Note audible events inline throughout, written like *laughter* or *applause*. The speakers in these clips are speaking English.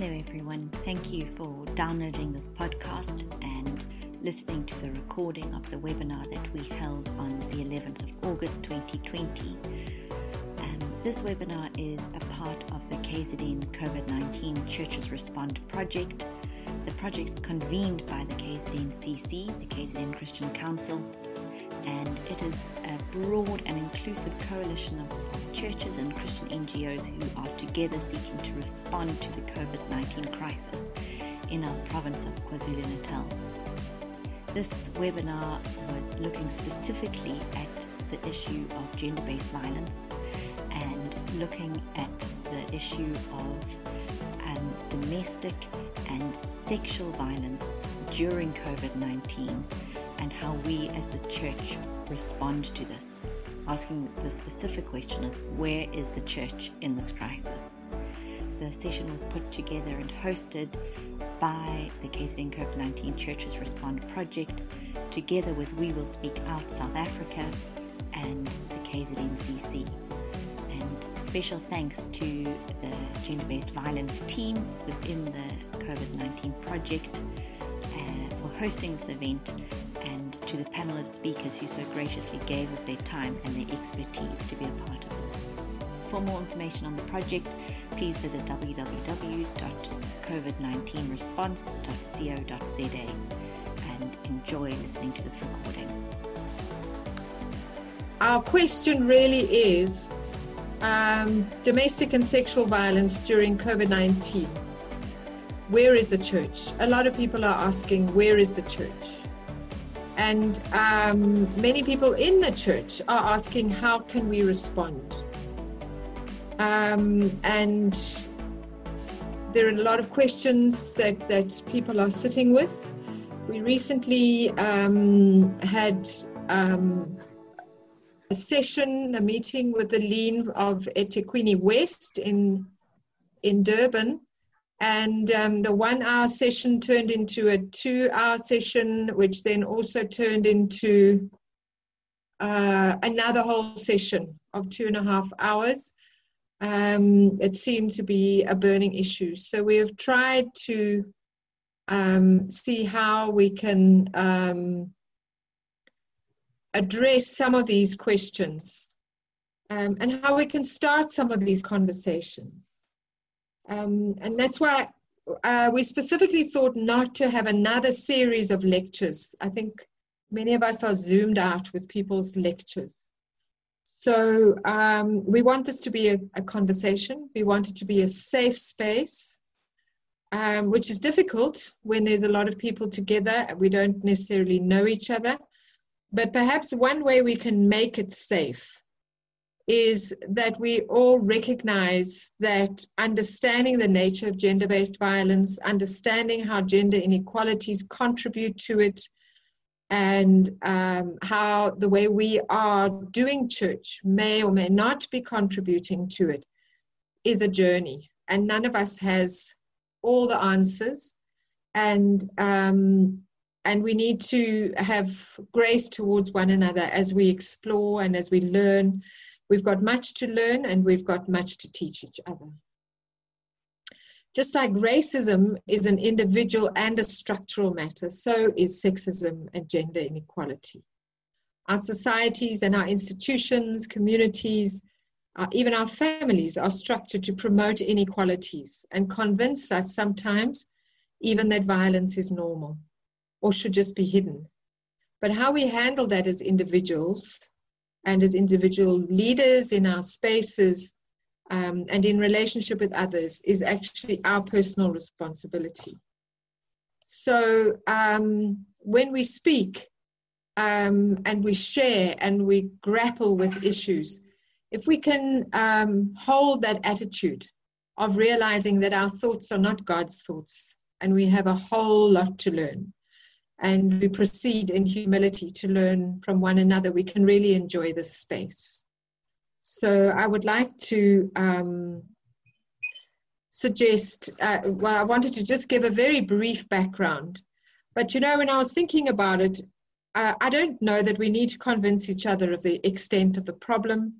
Hello, everyone. Thank you for downloading this podcast and listening to the recording of the webinar that we held on the 11th of August 2020. Um, this webinar is a part of the KZN COVID 19 Churches Respond project. The project is convened by the KZN CC, the KZN Christian Council, and it is a broad and inclusive coalition of, churches and Christian NGOs who are together seeking to respond to the COVID 19 crisis in our province of KwaZulu Natal. This webinar was looking specifically at the issue of gender based violence and looking at the issue of um, domestic and sexual violence during COVID 19 and how we as the church respond to this. Asking the specific question is where is the church in this crisis? The session was put together and hosted by the KZN COVID 19 Churches Respond Project, together with We Will Speak Out South Africa and the KZNCC. And special thanks to the gender based violence team within the COVID 19 project uh, for hosting this event to the panel of speakers who so graciously gave of their time and their expertise to be a part of this. For more information on the project, please visit www.covid19response.co.za and enjoy listening to this recording. Our question really is um, domestic and sexual violence during COVID 19. Where is the church? A lot of people are asking, where is the church? And um, many people in the church are asking, how can we respond? Um, and there are a lot of questions that, that people are sitting with. We recently um, had um, a session, a meeting with the lean of eThekwini West in, in Durban, and um, the one hour session turned into a two hour session, which then also turned into uh, another whole session of two and a half hours. Um, it seemed to be a burning issue. So we have tried to um, see how we can um, address some of these questions um, and how we can start some of these conversations. Um, and that's why uh, we specifically thought not to have another series of lectures. I think many of us are zoomed out with people's lectures. So um, we want this to be a, a, conversation. We want it to be a safe space, um, which is difficult when there's a lot of people together. We don't necessarily know each other. But perhaps one way we can make it safe is that we all recognize that understanding the nature of gender based violence, understanding how gender inequalities contribute to it, and um, how the way we are doing church may or may not be contributing to it is a journey. And none of us has all the answers. And um, and we need to have grace towards one another as we explore and as we learn We've got much to learn and we've got much to teach each other. Just like racism is an individual and a structural matter, so is sexism and gender inequality. Our societies and our institutions, communities, uh, even our families are structured to promote inequalities and convince us sometimes even that violence is normal or should just be hidden. But how we handle that as individuals and as individual leaders in our spaces um, and in relationship with others is actually our personal responsibility. So um, when we speak um, and we share and we grapple with issues, if we can um, hold that attitude of realizing that our thoughts are not God's thoughts and we have a whole lot to learn and we proceed in humility to learn from one another, we can really enjoy this space. So I would like to um, suggest, uh, well, I wanted to just give a very brief background. But you know, when I was thinking about it, uh, I don't know that we need to convince each other of the extent of the problem.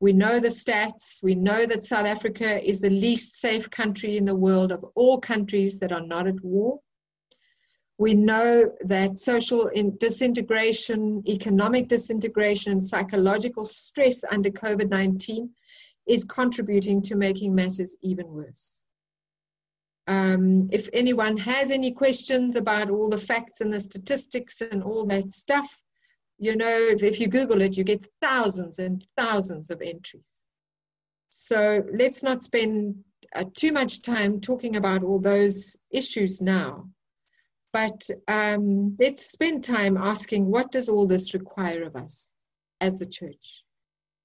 We know the stats. We know that South Africa is the least safe country in the world of all countries that are not at war. We know that social disintegration, economic disintegration, and psychological stress under COVID 19 is contributing to making matters even worse. Um, if anyone has any questions about all the facts and the statistics and all that stuff, you know, if, if you Google it, you get thousands and thousands of entries. So let's not spend uh, too much time talking about all those issues now. But um, let's spend time asking what does all this require of us as the church,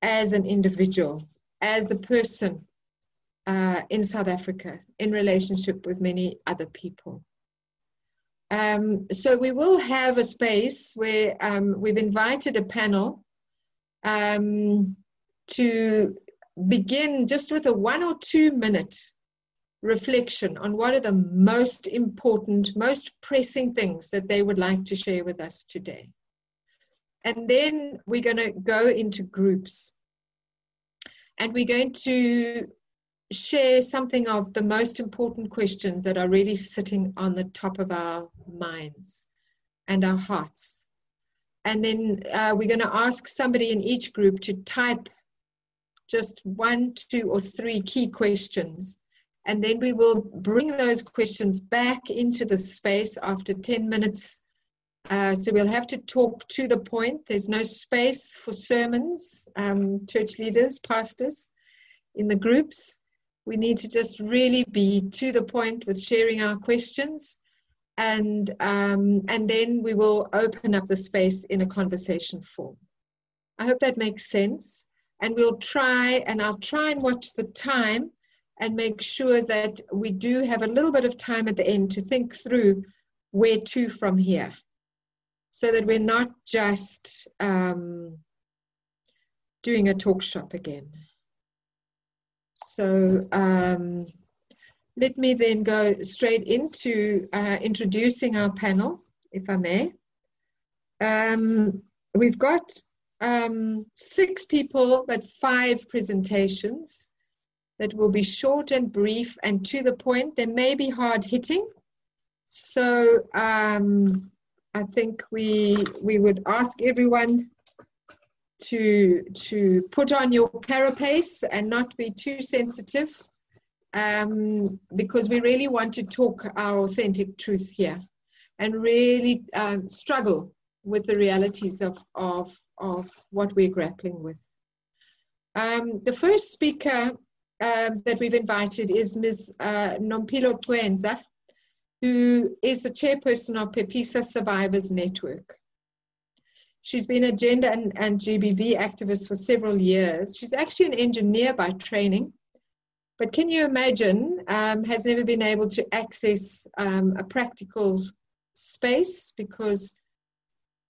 as an individual, as a person uh, in South Africa in relationship with many other people. Um, so we will have a space where um, we've invited a panel um, to begin just with a one or two minute reflection on what are the most important, most pressing things that they would like to share with us today. And then we're going to go into groups. And we're going to share something of the most important questions that are really sitting on the top of our minds and our hearts. And then uh, we're going to ask somebody in each group to type just one, two, or three key questions. And then we will bring those questions back into the space after 10 minutes. Uh, so we'll have to talk to the point. There's no space for sermons, um, church leaders, pastors in the groups. We need to just really be to the point with sharing our questions, and um, and then we will open up the space in a conversation form. I hope that makes sense, and we'll try, and I'll try and watch the time and make sure that we do have a little bit of time at the end to think through where to from here so that we're not just um, doing a talk shop again. So um, let me then go straight into uh, introducing our panel, if I may. Um, we've got um, six people, but five presentations that will be short and brief and to the point. They may be hard hitting. So um, I think we, we would ask everyone to to put on your carapace and not be too sensitive um, because we really want to talk our authentic truth here and really um, struggle with the realities of, of, of what we're grappling with. Um, the first speaker um, that we've invited is Ms. Uh, Nompilo Twenza, who is the chairperson of Pepisa Survivors Network. She's been a gender and, and GBV activist for several years. She's actually an engineer by training. But can you imagine, um, has never been able to access um, a practical space because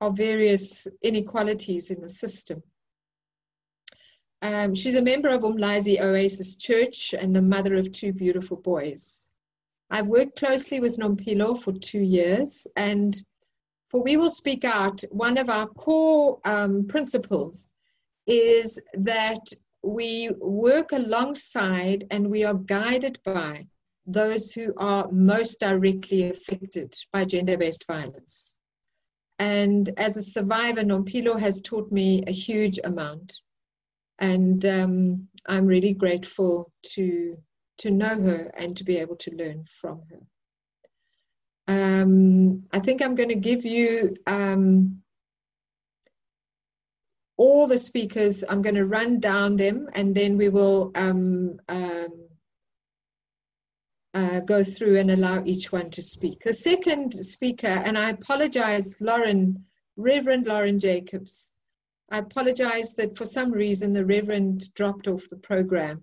of various inequalities in the system. Um, she's a member of Umlazi Oasis Church and the mother of two beautiful boys. I've worked closely with Nompilo for two years, and for We Will Speak Out, one of our core um, principles is that we work alongside and we are guided by those who are most directly affected by gender based violence. And as a survivor, Nompilo has taught me a huge amount. And um, I'm really grateful to, to know her and to be able to learn from her. Um, I think I'm going to give you um, all the speakers. I'm going to run down them and then we will um, um, uh, go through and allow each one to speak. The second speaker, and I apologize, Lauren, Reverend Lauren Jacobs. I apologize that for some reason the Reverend dropped off the program.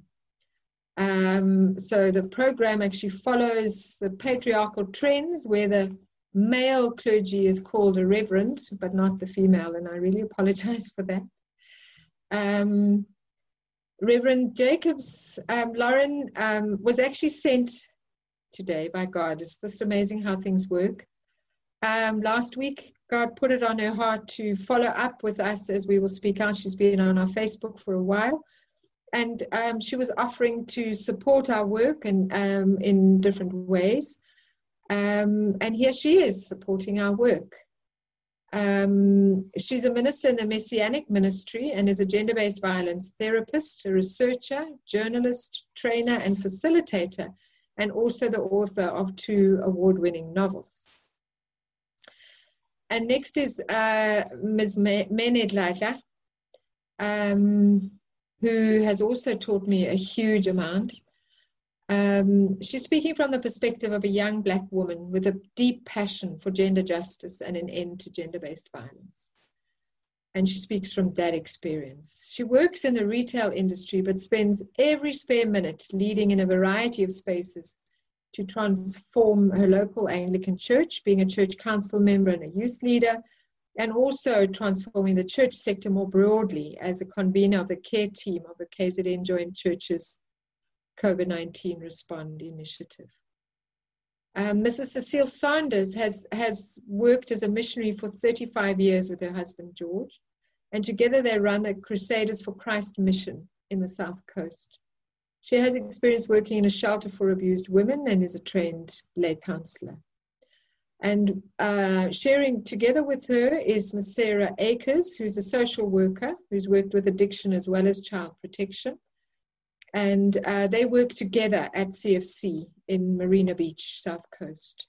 Um, so the program actually follows the patriarchal trends where the male clergy is called a reverend, but not the female, and I really *laughs* apologize for that. Um, reverend Jacobs, um, Lauren, um, was actually sent today by God. It's just amazing how things work. Um, last week, God put it on her heart to follow up with us as we will speak out. She's been on our Facebook for a while and um, she was offering to support our work and um, in different ways. Um, and here she is supporting our work. Um, she's a minister in the Messianic Ministry and is a gender based violence therapist, a researcher, journalist, trainer, and facilitator, and also the author of two award winning novels. And next is uh, Ms. Mened Lala, um, who has also taught me a huge amount. Um, she's speaking from the perspective of a young black woman with a deep passion for gender justice and an end to gender based violence. And she speaks from that experience. She works in the retail industry but spends every spare minute leading in a variety of spaces to transform her local Anglican church, being a church council member and a youth leader, and also transforming the church sector more broadly as a convener of the care team of the KZN Joint Churches COVID 19 Respond Initiative. Um, Mrs. Cecile Saunders has, has worked as a missionary for 35 years with her husband George, and together they run the Crusaders for Christ mission in the South Coast. She has experience working in a shelter for abused women and is a trained lay counselor. And uh, sharing together with her is Ms. Sarah Akers, who's a social worker who's worked with addiction as well as child protection and uh, they work together at CFC in Marina Beach, South Coast.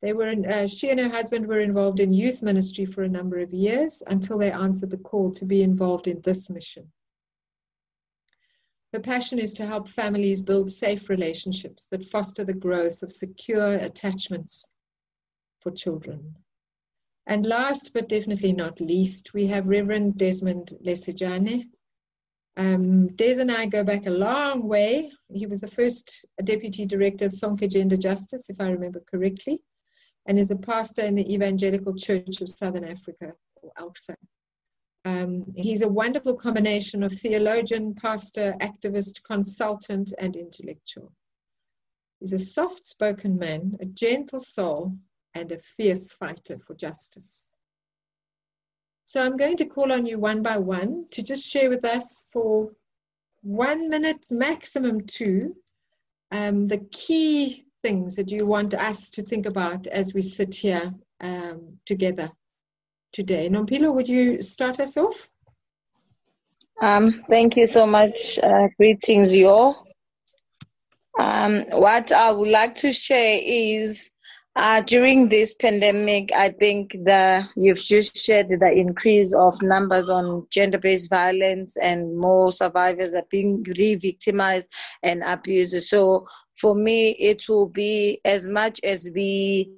They were in, uh, she and her husband were involved in youth ministry for a number of years until they answered the call to be involved in this mission. Her passion is to help families build safe relationships that foster the growth of secure attachments for children. And last but definitely not least, we have Reverend Desmond Lesejane, um, Des and I go back a long way. He was the first deputy director of Sonke Gender Justice, if I remember correctly, and is a pastor in the Evangelical Church of Southern Africa, or ALSA. Um, he's a wonderful combination of theologian, pastor, activist, consultant, and intellectual. He's a soft spoken man, a gentle soul, and a fierce fighter for justice. So I'm going to call on you one by one to just share with us for one minute, maximum two, um, the key things that you want us to think about as we sit here um, together today. Nompilo, would you start us off? Um, thank you so much. Uh, greetings, you all. Um, what I would like to share is uh, during this pandemic, I think that you've just shared the increase of numbers on gender-based violence and more survivors are being re-victimized and abused. So for me, it will be as much as we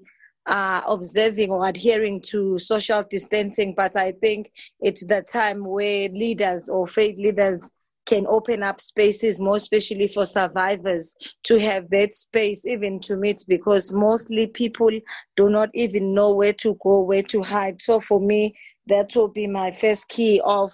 are observing or adhering to social distancing, but I think it's the time where leaders or faith leaders can open up spaces, more especially for survivors, to have that space even to meet because mostly people do not even know where to go, where to hide. So for me, that will be my first key of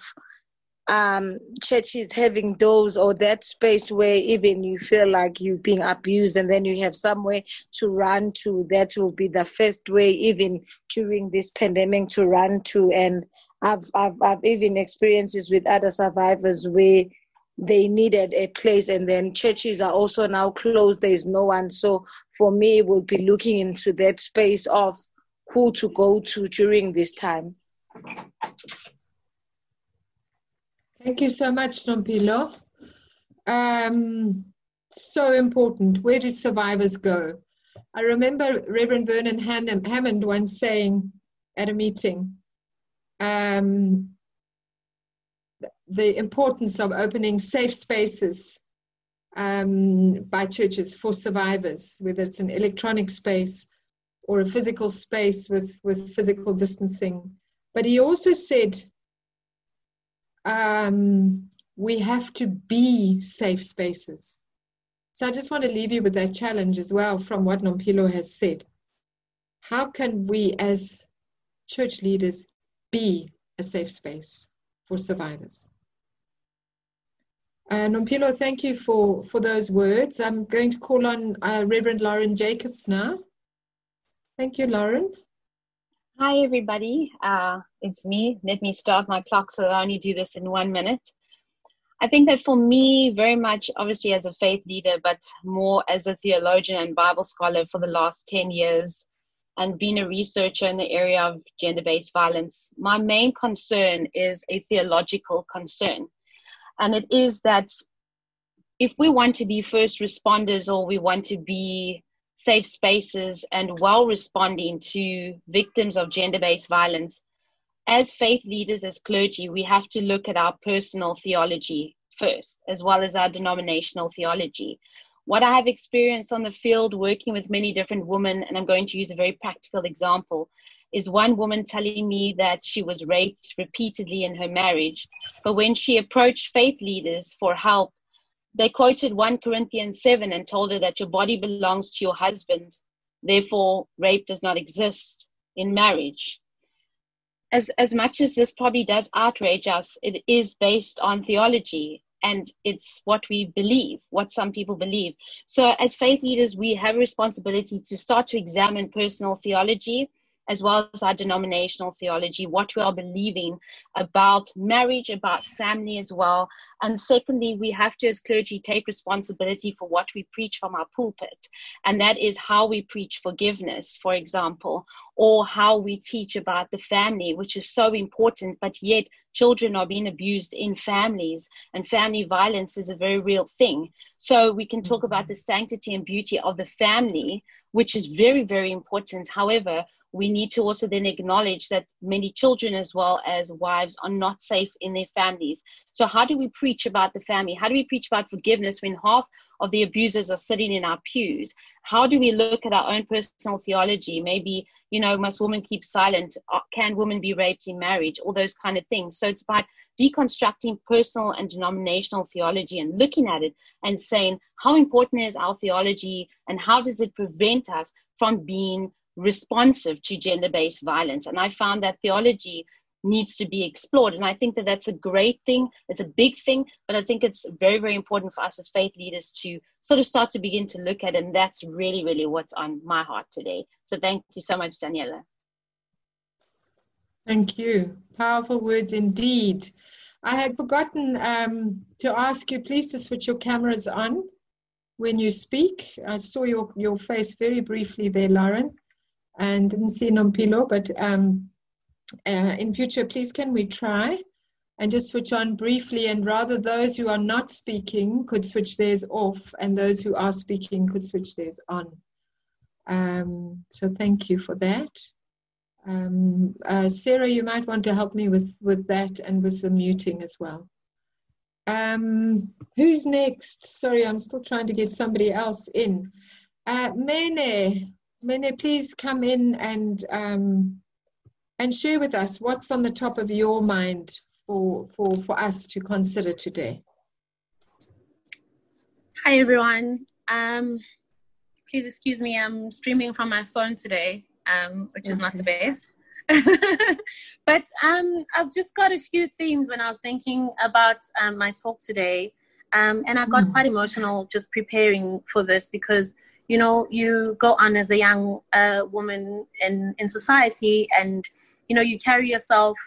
um, churches having those or that space where even you feel like you're being abused and then you have somewhere to run to. That will be the first way, even during this pandemic, to run to. And I've, I've, I've even experiences with other survivors where they needed a place and then churches are also now closed there's no one so for me we'll be looking into that space of who to go to during this time thank you so much nompilo um, so important. Where do survivors go? I remember reverend vernon hammond once saying at a meeting um, the importance of opening safe spaces um, by churches for survivors, whether it's an electronic space or a physical space with, with physical distancing. But he also said um, we have to be safe spaces. So I just want to leave you with that challenge as well from what Nompilo has said. How can we as church leaders be a safe space for survivors? Uh, Nompilo, thank you for, for those words. I'm going to call on uh, Reverend Lauren Jacobs now. Thank you, Lauren. Hi, everybody. Uh, it's me. Let me start my clock so I only do this in one minute. I think that for me, very much obviously as a faith leader, but more as a theologian and Bible scholar for the last 10 years, and being a researcher in the area of gender based violence, my main concern is a theological concern. And it is that if we want to be first responders or we want to be safe spaces and well responding to victims of gender based violence, as faith leaders, as clergy, we have to look at our personal theology first, as well as our denominational theology what I have experienced on the field working with many different women, and I'm going to use a very practical example, is one woman telling me that she was raped repeatedly in her marriage. But when she approached faith leaders for help, they quoted 1 Corinthians 7 and told her that your body belongs to your husband. Therefore, rape does not exist in marriage. As, as much as this probably does outrage us, it is based on theology and it's what we believe, what some people believe. So, as faith leaders, we have a responsibility to start to examine personal theology as well as our denominational theology, what we are believing about marriage, about family as well. And secondly, we have to, as clergy, take responsibility for what we preach from our pulpit. And that is how we preach forgiveness, for example, or how we teach about the family, which is so important, but yet children are being abused in families and family violence is a very real thing. So we can talk about the sanctity and beauty of the family, which is very, very important. However, we need to also then acknowledge that many children as well as wives are not safe in their families. So how do we preach about the family? How do we preach about forgiveness when half of the abusers are sitting in our pews? How do we look at our own personal theology? Maybe, you know, must women keep silent? Uh, can women be raped in marriage? All those kind of things. So it's about deconstructing personal and denominational theology and looking at it and saying how important is our theology and how does it prevent us from being responsive to gender based violence. And I found that theology needs to be explored. And I think that that's a great thing. It's a big thing, but I think it's very, very important for us as faith leaders to sort of start to begin to look at. And that's really, really what's on my heart today. So thank you so much, Daniela. Thank you. Powerful words indeed. I had forgotten um, to ask you, please, to switch your cameras on when you speak. I saw your, your face very briefly there, Lauren and didn't see Nompilo, but um, uh, in future, please can we try and just switch on briefly and rather those who are not speaking could switch theirs off and those who are speaking could switch theirs on. Um, so thank you for that. Um, uh, Sarah, you might want to help me with, with that and with the muting as well. Um, who's next? Sorry, I'm still trying to get somebody else in. Uh, Mene, Mene, please come in and um, and share with us what's on the top of your mind for for for us to consider today. Hi everyone. Um, please excuse me. I'm streaming from my phone today, um, which is okay. not the best. *laughs* but um, I've just got a few themes when I was thinking about um, my talk today. Um, and I got mm. quite emotional just preparing for this because you know you go on as a young uh, woman in in society and you know you carry yourself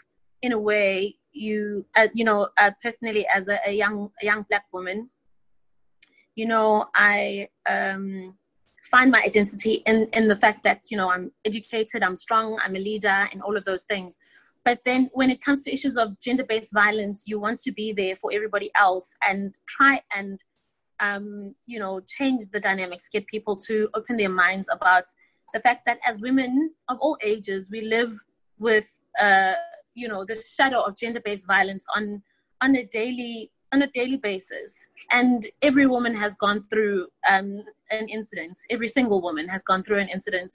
in a way you uh, you know uh, personally as a, a, young a young black woman. You know i um, find my identity in in the fact that you know i'm educated i'm strong i'm a leader and all of those things. But then when it comes to issues of gender based violence you want to be there for everybody else and try and um, you know, change the dynamics, get people to open their minds about the fact that as women of all ages, we live with, uh, you know, the shadow of gender-based violence on on a daily on a daily basis, and every woman has gone through um, an incident. Every single woman has gone through an incident.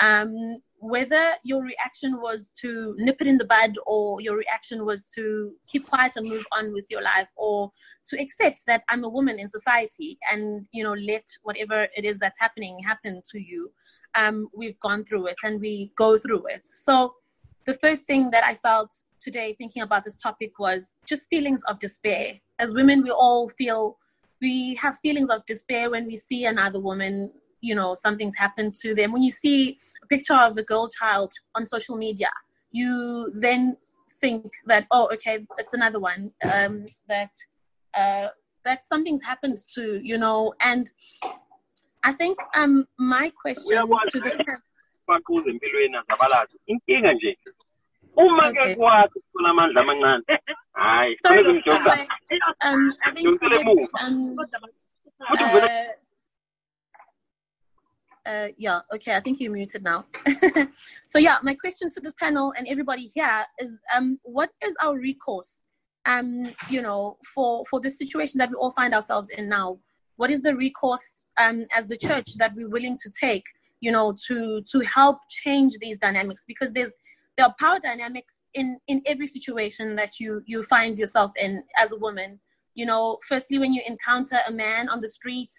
Um, whether your reaction was to nip it in the bud or your reaction was to keep quiet and move on with your life or to accept that I'm a woman in society and, you know, let whatever it is that's happening happen to you. Um, we've gone through it and we go through it. So the first thing that I felt today thinking about this topic was just feelings of despair. As women, we all feel we have feelings of despair when we see another woman you know something's happened to them when you see a picture of a girl child on social media you then think that oh okay it's another one um, that uh, that something's happened to, you know, and I think um my question to the bakuze empilweni azabalazi inkinga nje uma ke Okay. ukuthola amandla amancane *laughs* hayi Sorry, kufanele umjosa sorry. *laughs* Um, I think Yonke le muva. um, uh, uh, yeah, okay, I think you're muted now. *laughs* so yeah, my question to this panel and everybody here is um what is our recourse um you know for for this situation that we all find ourselves in now? What is the recourse um as the church that we're willing to take, you know, to to help change these dynamics because there's there are power dynamics in in every situation that you you find yourself in as a woman you know firstly when you encounter a man on the street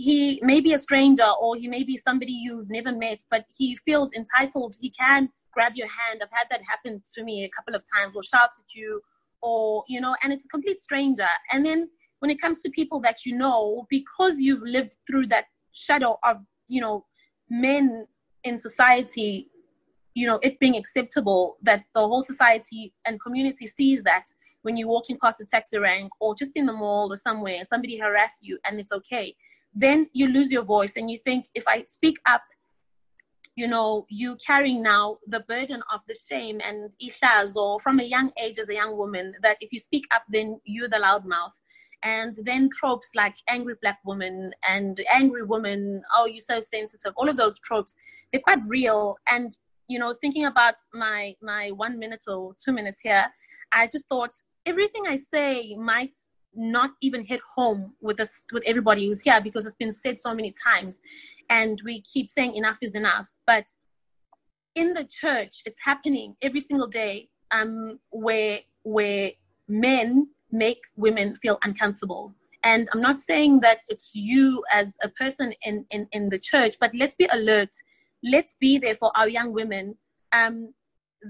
he may be a stranger or he may be somebody you've never met but he feels entitled. He can grab your hand. I've had that happen to me a couple of times or shout at you or you know and it's a complete stranger. And then when it comes to people that you know because you've lived through that shadow of you know men in society you know it being acceptable that the whole society and community sees that when you're walking past a taxi rank or just in the mall or somewhere somebody harass you and it's okay then you lose your voice and you think if i speak up you know you carrying now the burden of the shame and ishas or from a young age as a young woman that if you speak up then you're the loudmouth and then tropes like angry black woman and angry woman oh you're so sensitive all of those tropes they're quite real. And you know thinking about my my one minute or two minutes here i just thought everything i say might not even hit home with us with everybody who's here because it's been said so many times and we keep saying enough is enough. But in the church it's happening every single day um where where men make women feel uncomfortable. And i'm not saying that it's you as a person in in, in the church but let's be alert. Let's be there for our young women um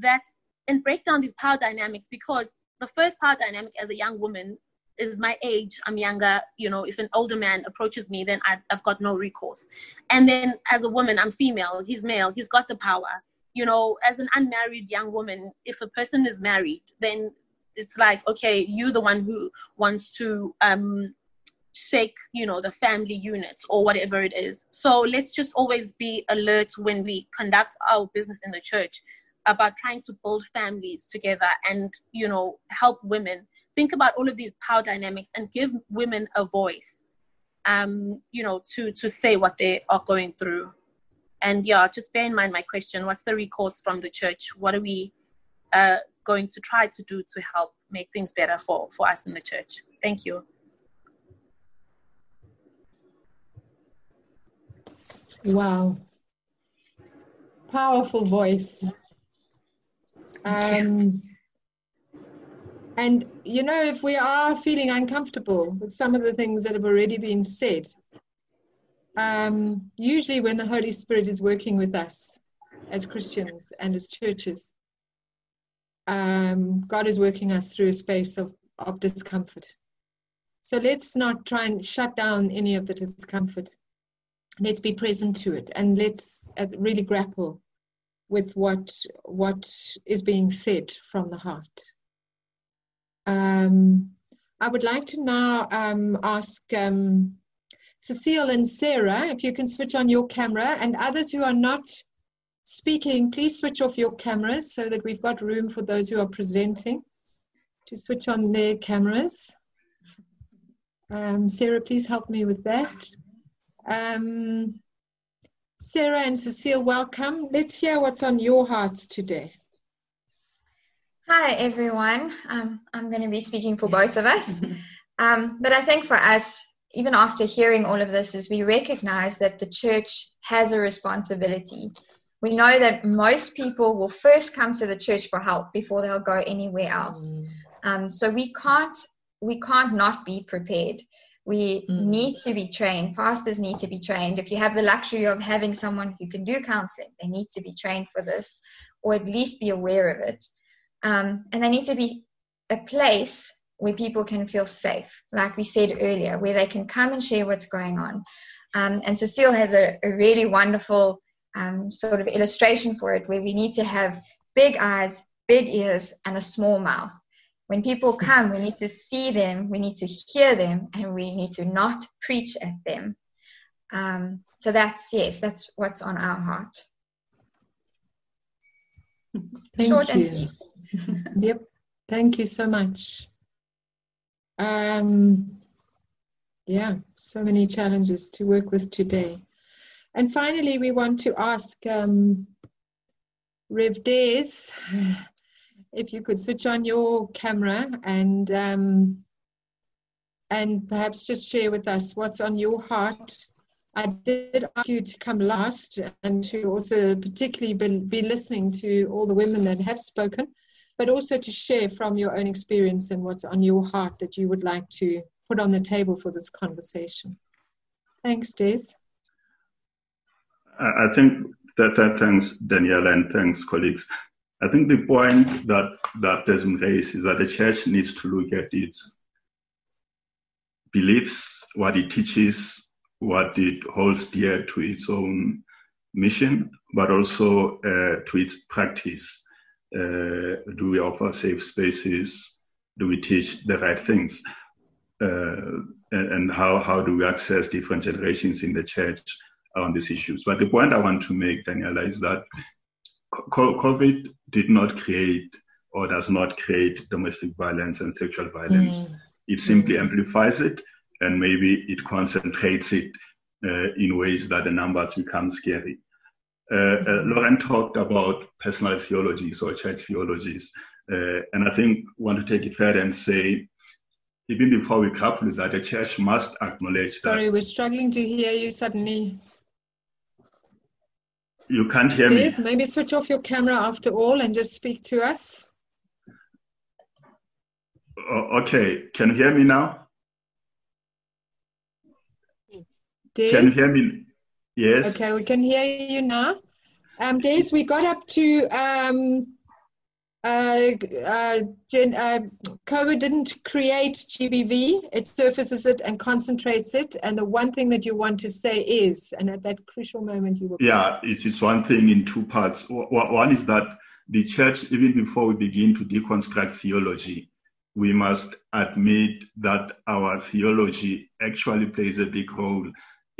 that and break down these power dynamics because the first power dynamic as a young woman is my age i'm younger you know if an older man approaches me then I, i've got no recourse. And then as a woman i'm female he's male he's got the power. You know as an unmarried young woman if a person is married then it's like okay you're the one who wants to um shake you know the family units or whatever it is. So let's just always be alert when we conduct our business in the church about trying to build families together and you know help women think about all of these power dynamics and give women a voice um you know to to say what they are going through. And yeah just bear in mind my question what's the recourse from the church? What are we uh going to try to do to help make things better for for us in the church? Thank you. Wow. Powerful voice. Um, and, you know, if we are feeling uncomfortable with some of the things that have already been said, um, usually when the Holy Spirit is working with us as Christians and as churches, um, God is working us through a space of, of discomfort. So let's not try and shut down any of the discomfort let's be present to it and let's uh, really grapple with what what is being said from the heart. Um, I would like to now um, ask um, Cecile and Sarah if you can switch on your camera, and others who are not speaking, please switch off your cameras so that we've got room for those who are presenting to switch on their cameras. Um, Sarah, please help me with that. Um, Sarah and Cecile, welcome. Let's hear what's on your hearts today. Hi, everyone. Um, I'm going to be speaking for both of us. *laughs* Um, but I think for us, even after hearing all of this, is we recognize that the church has a responsibility. We know that most people will first come to the church for help before they'll go anywhere else. Um, so we can't we can't not be prepared. We Mm. need to be trained. Pastors need to be trained. If you have the luxury of having someone who can do counseling, they need to be trained for this, or at least be aware of it. Um, and they need to be a place where people can feel safe, like we said earlier, where they can come and share what's going on. Um, and Cecile has a, a really wonderful um, sort of illustration for it, where we need to have big eyes, big ears, and a small mouth. when people come, we need to see them, we need to hear them, and we need to not preach at them. Um, so that's yes, that's what's on our heart. *laughs* Thank Short you. and sweet. *laughs* Yep. Thank you so much. Um, yeah, so many challenges to work with today. And finally, we want to ask um, Rev if you could switch on your camera and um, and perhaps just share with us what's on your heart. I did ask you to come last and to also particularly be, be listening to all the women that have spoken but also to share from your own experience and what's on your heart that you would like to put on the table for this conversation. Thanks, Des. I think that, that thanks Daniela and thanks colleagues. I think the point that that Desmond raised is that the church needs to look at its beliefs, what it teaches, what it holds dear to its own mission, but also uh, to its practice. Uh, do we offer safe spaces? Do we teach the right things? Uh, and, and how, how do we access different generations in the church on these issues? But the point I want to make, Daniela, is that COVID did not create or does not create domestic violence and sexual violence. Mm. It simply amplifies it and maybe it concentrates it uh, in ways that the numbers become scary. Uh, uh, Lauren talked about personal theologies or church theologies, uh, and I think want to take it further and say, even before we grapple with that, the church must acknowledge Sorry, that we're struggling to hear you suddenly. you can't hear me. Des, maybe switch off your camera after all and just speak to us. Okay, can you hear me now? Des? Can you hear me? Yes. Okay, we can hear you now. Um, Des, we got up to um, uh, uh, gen, uh, COVID didn't create GBV, it surfaces it and concentrates it. And the one thing that you want to say is, and at that crucial moment, you will. Yeah, it is one thing in two parts. One is that the church, even before we begin to deconstruct theology, we must admit that our theology actually plays a big role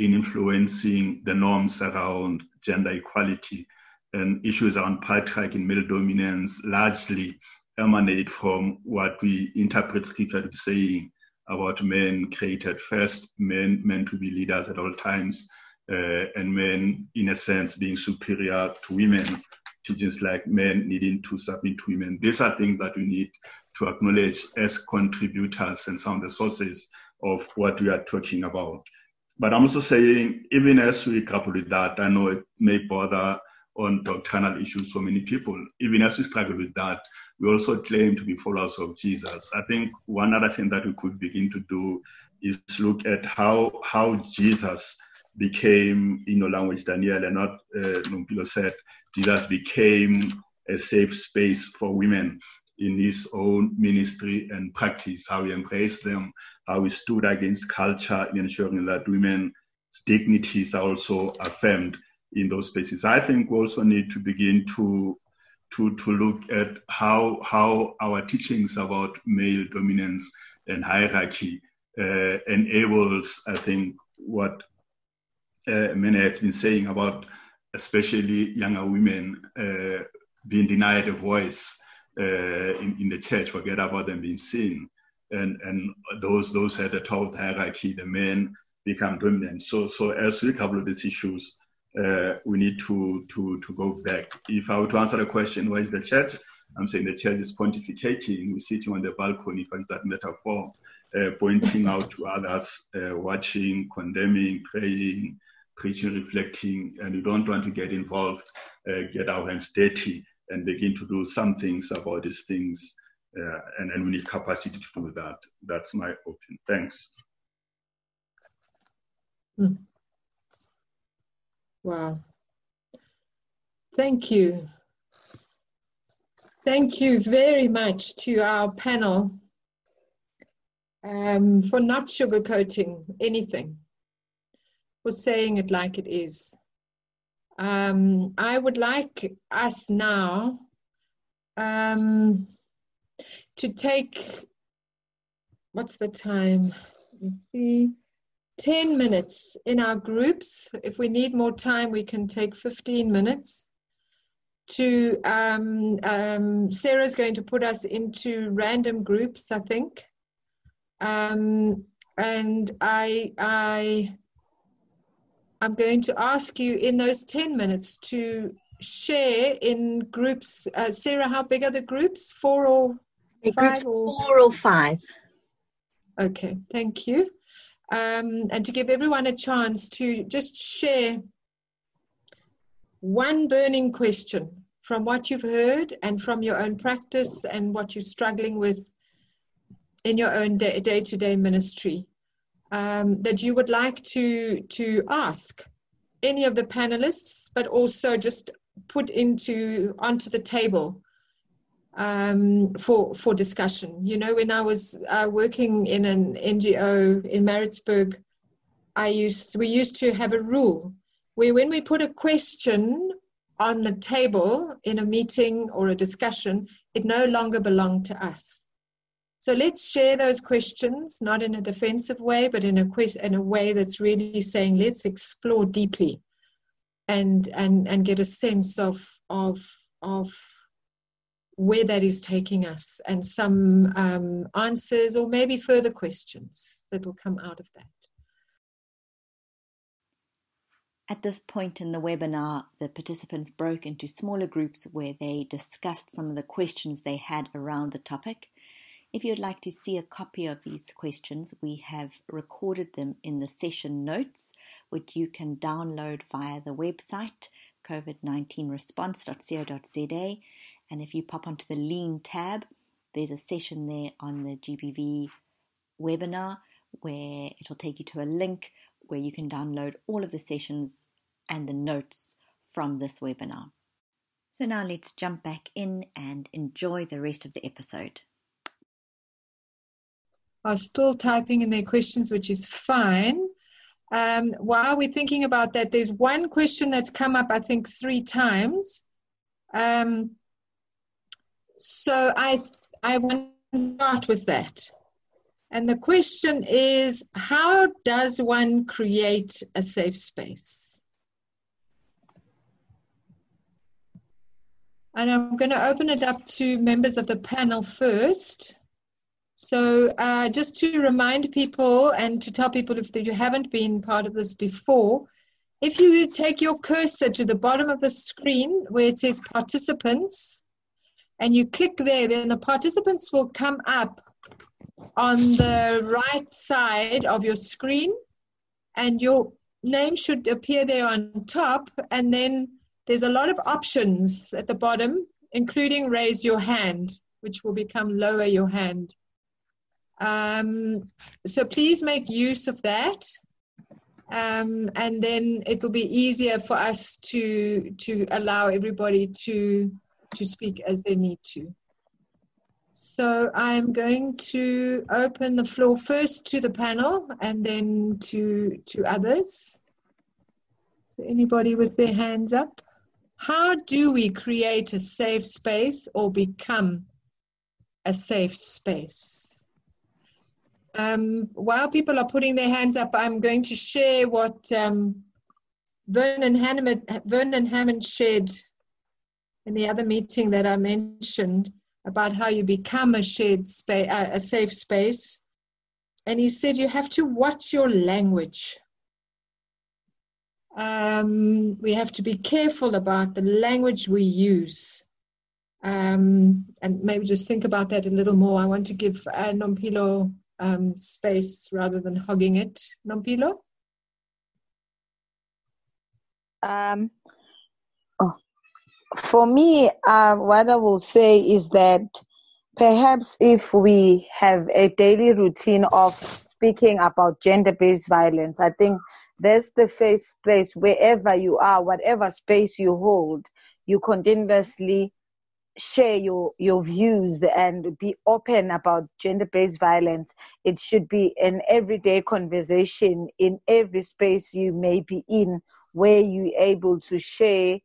in influencing the norms around gender equality and issues around patriarchy and male dominance largely emanate from what we interpret scripture to be saying about men created first, men meant to be leaders at all times, uh, and men, in a sense, being superior to women, teachings like men needing to submit to women. These are things that we need to acknowledge as contributors and some of the sources of what we are talking about. But I'm also saying, even as we grapple with that, I know it may bother on doctrinal issues for many people. Even as we struggle with that, we also claim to be followers of Jesus. I think one other thing that we could begin to do is look at how how Jesus became, in your language, Daniel, and not uh, Nompilo said, Jesus became a safe space for women in his own ministry and practice, how he embraced them, how he stood against culture in ensuring that women's dignities are also affirmed in those spaces. I think we also need to begin to to to look at how how our teachings about male dominance and hierarchy uh, enables, I think, what uh, many have been saying about especially younger women uh, being denied a voice in, in the church, forget about them being seen. And, and those those at the top of the hierarchy, the men become dominant. So so as we cover these issues, uh, we need to to to go back. If I were to answer the question, where is the church? I'm saying the church is pontificating. We're sitting on the balcony, for that metaphor, uh, pointing out to others, uh, watching, condemning, praying, preaching, reflecting, and we don't want to get involved, uh, get our hands dirty, and begin to do some things about these things. Uh, and, and we need capacity to do that. That's my opinion. Thanks. Hmm. Wow. Thank you. Thank you very much to our panel um, for not sugarcoating anything, for saying it like it is. Um, I would like us now um, to take, what's the time? See. 10 minutes in our groups. If we need more time, we can take 15 minutes. To um, um, Sarah's going to put us into random groups, I think. Um, and I, I, I'm going to ask you in those 10 minutes to share in groups. Uh, Sarah, how big are the groups? Four or the five? Or? Four or five. Okay, thank you um, and to give everyone a chance to just share one burning question from what you've heard and from your own practice and what you're struggling with in your own day to day ministry um, that you would like to to ask any of the panelists, but also just put into onto the table um, for for discussion. You know, when I was uh, working in an NGO in Maritzburg, I used we used to have a rule where when we put a question on the table in a meeting or a discussion, it no longer belonged to us. So let's share those questions, not in a defensive way, but in a in a way that's really saying let's explore deeply, and and and get a sense of of of where that is taking us and some um, answers or maybe further questions that will come out of that. At this point in the webinar, the participants broke into smaller groups where they discussed some of the questions they had around the topic. If you'd like to see a copy of these questions, we have recorded them in the session notes, which you can download via the website covid19response.co.za and if you pop onto the Lean tab, there's a session there on the GBV webinar where it'll take you to a link where you can download all of the sessions and the notes from this webinar. So now let's jump back in and enjoy the rest of the episode. Are still typing in their questions, which is fine. Um, while we're thinking about that, there's one question that's come up, I think, three times. Um, so I, I want to start with that. And the question is how does one create a safe space? And I'm going to open it up to members of the panel first. So, uh, just to remind people and to tell people if you haven't been part of this before, if you take your cursor to the bottom of the screen where it says participants, and you click there, then the participants will come up on the right side of your screen and your name should appear there on top. And then there's a lot of options at the bottom including raise your hand which will become lower your hand um, so please make use of that um, and then it will be easier for us to to allow everybody to to speak as they need to. So I'm going to open the floor first to the panel and then to, to others. So anybody with their hands up? How do we create a safe space or become a safe space? Um, while people are putting their hands up, I'm going to share what um, Vernon, Hammond, Vernon Hammond shared in the other meeting that I mentioned about how you become a shared space, uh, a safe space. And he said you have to watch your language. Um, we have to be careful about the language we use. Um, and maybe just think about that a little more. I want to give uh, Nompilo um, space rather than hogging it. Nompilo? Um, for me, uh, what I will say is that perhaps if we have a daily routine of speaking about gender based violence, I think that's the first place wherever you are, whatever space you hold, you continuously share your your views and be open about gender based violence it should be an everyday conversation in every space you may be in where you're able to share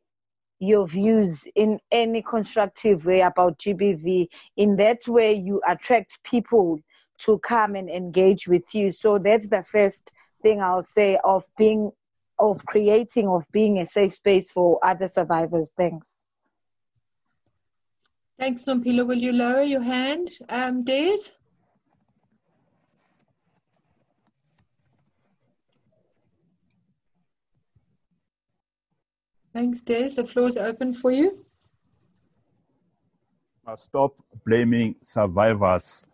your views in any constructive way about GBV. In that way, you attract people to come and engage with you. So that's the first thing I'll say of being, of creating, of being a safe space for other survivors. Thanks. Thanks, Nompilo. Will you lower your hand, um, Des? Thanks, Des. The floor is open for you. Stop blaming survivors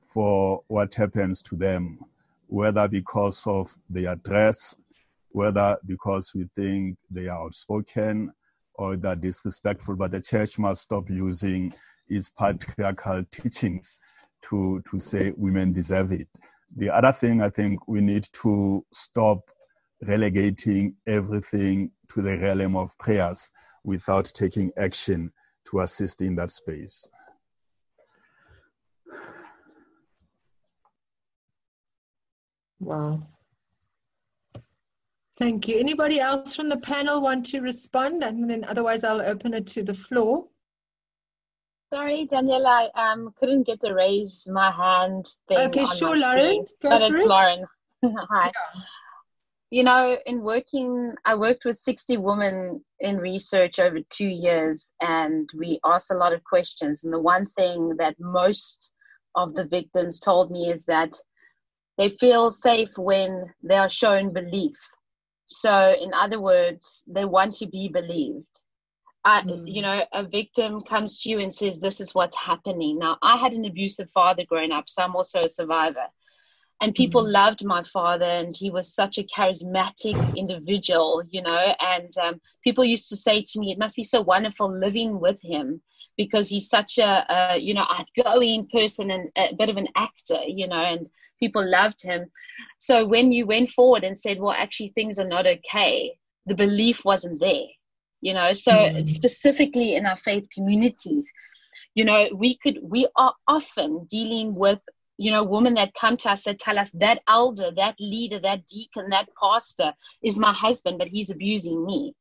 for what happens to them, whether because of their dress, whether because we think they are outspoken or they're disrespectful. But the church must stop using its patriarchal teachings to, to say women deserve it. The other thing I think we need to stop relegating everything to the realm of prayers without taking action to assist in that space. Wow. Thank you. Anybody else from the panel want to respond? And then otherwise I'll open it to the floor. Sorry, Daniela, I um, couldn't get the raise my hand thing. Okay, sure, Lauren. but it's it. Lauren. *laughs* Hi. Yeah you know, in working, I worked with 60 women in research over two years, and we asked a lot of questions. And the one thing that most of the victims told me is that they feel safe when they are shown belief. So, in other words, they want to be believed. mm. You know, a victim comes to you and says, This is what's happening. Now, I had an abusive father growing up, so I'm also a survivor and people mm-hmm. loved my father and he was such a charismatic individual you know and um, people used to say to me it must be so wonderful living with him because he's such a, a you know outgoing person and a bit of an actor you know and people loved him so when you went forward and said well actually things are not okay the belief wasn't there you know so mm. specifically in our faith communities you know we could we are often dealing with you know, women that come to us that tell us that elder, that leader, that deacon, that pastor is my husband, but he's abusing me.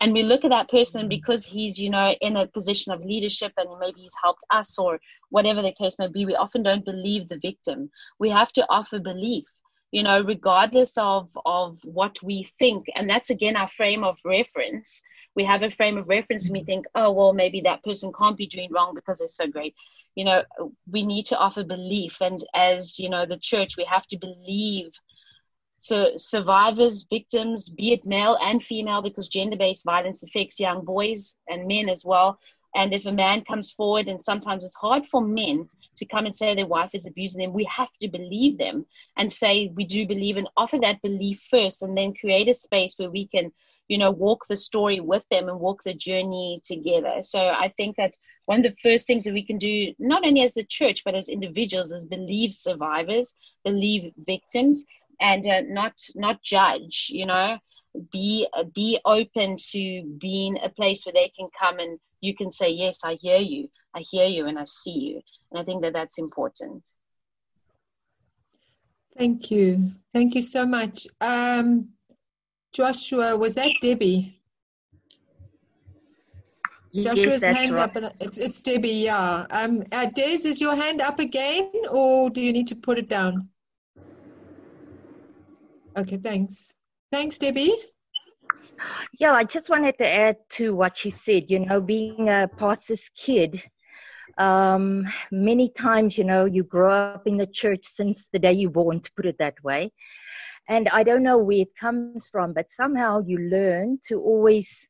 And we look at that person because he's, you know, in a position of leadership and maybe he's helped us or whatever the case may be. We often don't believe the victim. We have to offer belief you know regardless of of what we think and that's again our frame of reference we have a frame of reference and we think oh well maybe that person can't be doing wrong because they're so great you know we need to offer belief and as you know the church we have to believe so survivors victims be it male and female because gender-based violence affects young boys and men as well and if a man comes forward and sometimes it's hard for men to come and say their wife is abusing them, we have to believe them and say we do believe and offer that belief first and then create a space where we can, you know, walk the story with them and walk the journey together. So I think that one of the first things that we can do, not only as a church, but as individuals, is believe survivors, believe victims, and uh, not not judge. You know, be be open to being a place where they can come and you can say yes i hear you i hear you and i see you and i think that that's important thank you thank you so much um, joshua was that debbie Joshua's yes, hands right. up. It's, it's Debbie, yeah. Um, uh, Des, is your hand up again or do you need to put it down? Okay, thanks. Thanks, Debbie. Yeah, I just wanted to add to what she said. You know, being a pastor's kid, um, many times, you know, you grow up in the church since the day you're born, to put it that way. And I don't know where it comes from, but somehow you learn to always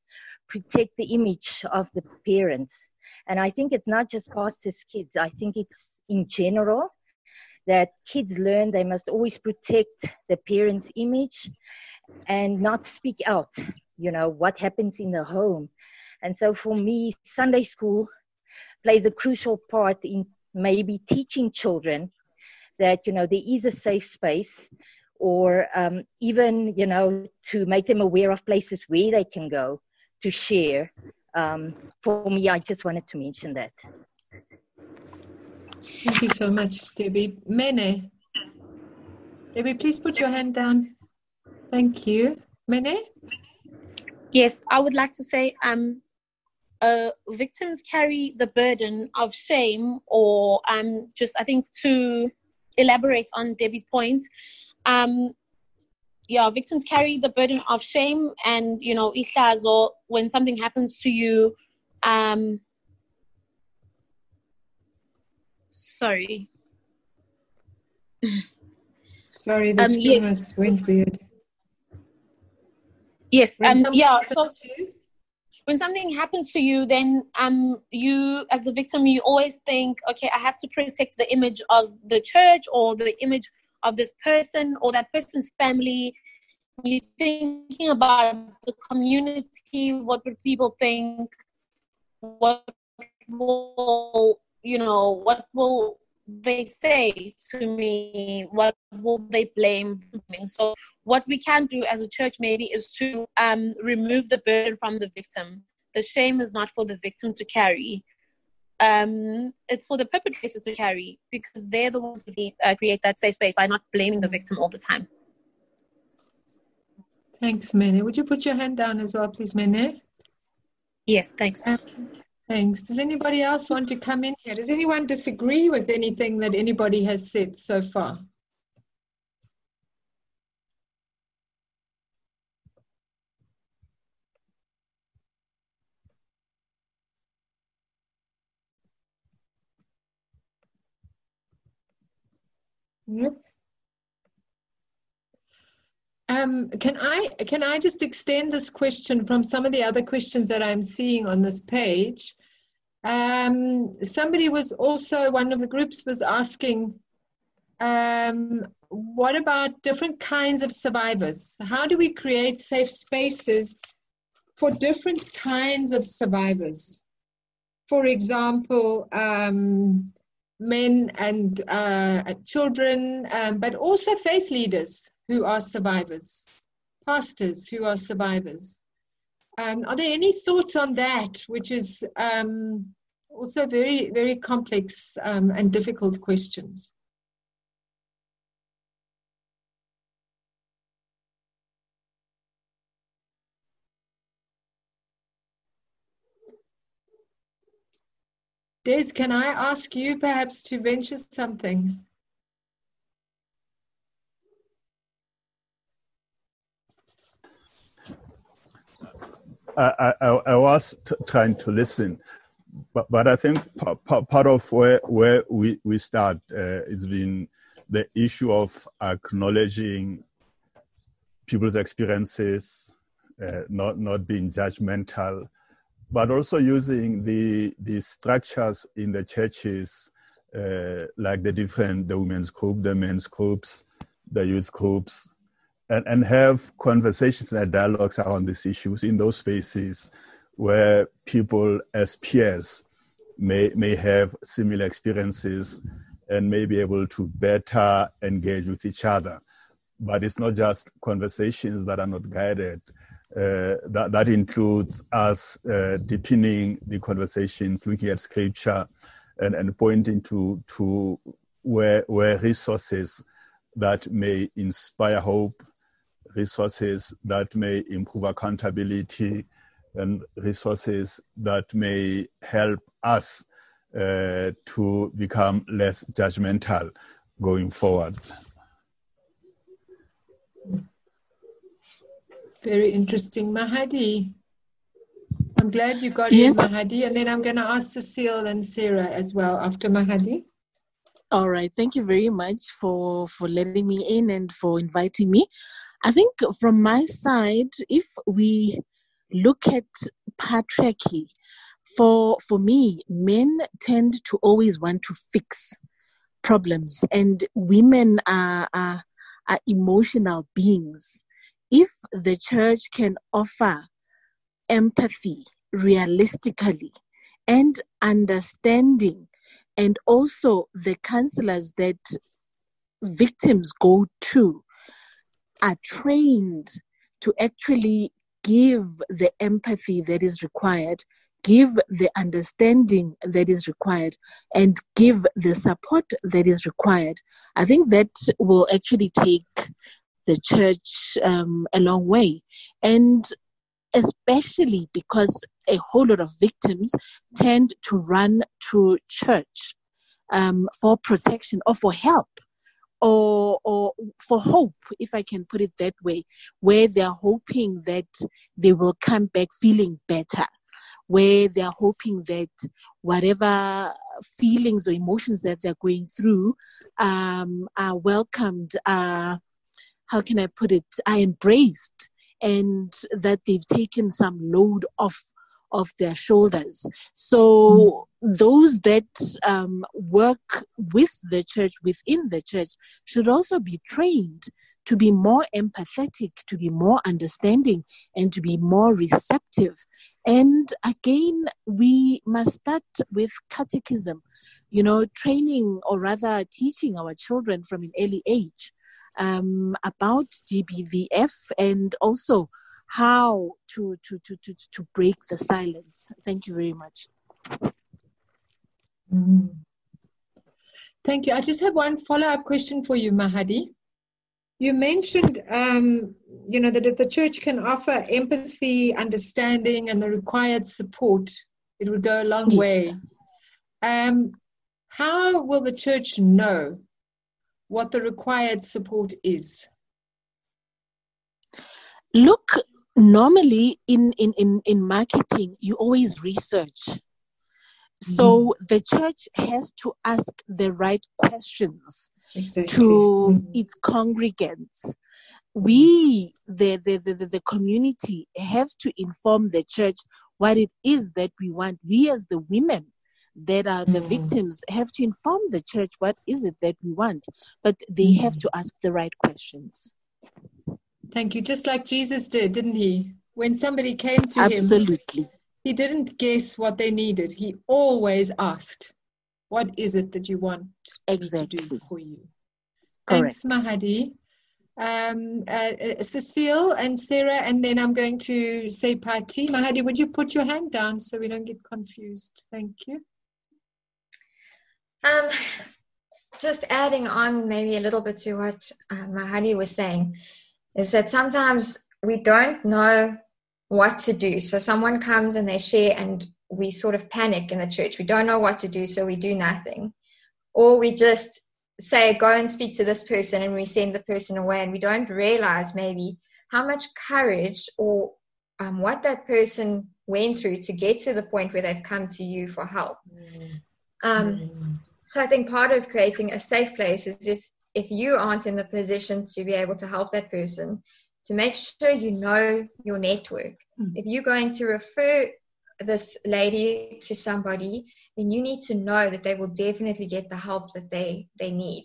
protect the image of the parents. And I think it's not just pastors' kids, I think it's in general that kids learn they must always protect the parents' image and not speak out, you know, what happens in the home. And so for me, Sunday school plays a crucial part in maybe teaching children that, you know, there is a safe space or um, even, you know, to make them aware of places where they can go to share. Um, for me, I just wanted to mention that. Thank you so much, Debbie. Mene, Debbie, please put your hand down. Thank you. Mene? Yes, I would like to say um, uh, victims carry the burden of shame, or um, just I think to elaborate on Debbie's point, um, yeah, victims carry the burden of shame, and you know, ihlazo when something happens to you. Um, sorry. Sorry, the um, yes. went weird. Yes, um, yeah. So, when something happens to you, then um, you, as the victim, you always think, okay, I have to protect the image of the church or the image of this person or that person's family. You're thinking about the community, what would people think, what will, you know, what will they say to me? What will they blame me? So what we can do as a church maybe is to um, remove the burden from the victim. The shame is not for the victim to carry. Um, it's for the perpetrators to carry because they're the ones who uh, create that safe space by not blaming the victim all the time. Thanks, Mene. Would you put your hand down as well, please, Mene? Yes, thanks. Um, thanks. Does anybody else want to come in here? Does anyone disagree with anything that anybody has said so far? Yep. Um, can I can I just extend this question from some of the other questions that I'm seeing on this page? Um, somebody was also one of the groups was asking, um, what about different kinds of survivors? How do we create safe spaces for different kinds of survivors? For example, um, men and uh, children, um, but also faith leaders who are survivors, pastors who are survivors. Um, are there any thoughts on that, which is um, also very, very complex um, and difficult questions? Des, can I ask you perhaps to venture something? I, I, I was t- trying to listen, but, but I think p- p- part of where, where we, we start uh, has been the issue of acknowledging people's experiences, uh, not, not being judgmental, but also using the the structures in the churches, uh, like the different the women's group, the men's groups, the youth groups, and, and have conversations and dialogues around these issues in those spaces where people as peers may may have similar experiences and may be able to better engage with each other. But it's not just conversations that are not guided uh, that, that includes us uh, deepening the conversations, looking at scripture, and, and pointing to, to where, where resources that may inspire hope, resources that may improve accountability, and resources that may help us uh, to become less judgmental going forward. Very interesting. Mahadi. I'm glad you got yes. in, Mahadi. And then I'm going to ask Cecile and Sarah as well after Mahadi. All right. Thank you very much for, for letting me in and for inviting me. I think from my side, if we look at patriarchy, for for me, men tend to always want to fix problems, and women are are, are emotional beings. If the church can offer empathy realistically and understanding, and also the counselors that victims go to are trained to actually give the empathy that is required, give the understanding that is required, and give the support that is required. I think that will actually take the church um, a long way. And especially because a whole lot of victims tend to run to church um, for protection or for help or or for hope if i can put it that way where they're hoping that they will come back feeling better where they're hoping that whatever feelings or emotions that they're going through um, are welcomed how can i put it are embraced and that they've taken some load off of their shoulders. So those that um, work with the church, within the church, should also be trained to be more empathetic, to be more understanding, and to be more receptive. And again, we must start with catechism, you know, training or rather teaching our children from an early age um, about GBVF and also how to, to, to, to, to break the silence. Thank you very much. Mm-hmm. Thank you. I just have one follow up question for you, Mahadi. You mentioned, um, you know, that if the church can offer empathy, understanding, and the required support, it would go a long yes. way. Um, how will the church know what the required support is? Look normally in in in, in marketing you always research so mm-hmm. the church has to ask the right questions exactly. to mm-hmm. its congregants we the, the the the community have to inform the church what it is that we want we as the women that are the mm. victims have to inform the church what is it that we want but they mm. have to ask the right questions Thank you. Just like Jesus did, didn't he? When somebody came to Absolutely. him, Absolutely. he didn't guess what they needed. He always asked, What is it that you want exactly. to do for you? Correct. Thanks, Mahadi. Um, uh, uh, Cecile and Sarah, and then I'm going to say Pati. Mahadi, would you put your hand down so we don't get confused? Thank you. Um, just adding on maybe a little bit to what uh, Mahadi was saying is that sometimes we don't know what to do. So someone comes and they share, and we sort of panic in the church. We don't know what to do, so we do nothing. Or we just say, go and speak to this person, and we send the person away, and we don't realize maybe how much courage or um, what that person went through to get to the point where they've come to you for help. Mm. Um, mm. So I think part of creating a safe place is if if you aren't in the position to be able to help that person, to make sure you know your network. Mm. If you're going to refer this lady to somebody, then you need to know that they will definitely get the help that they they need.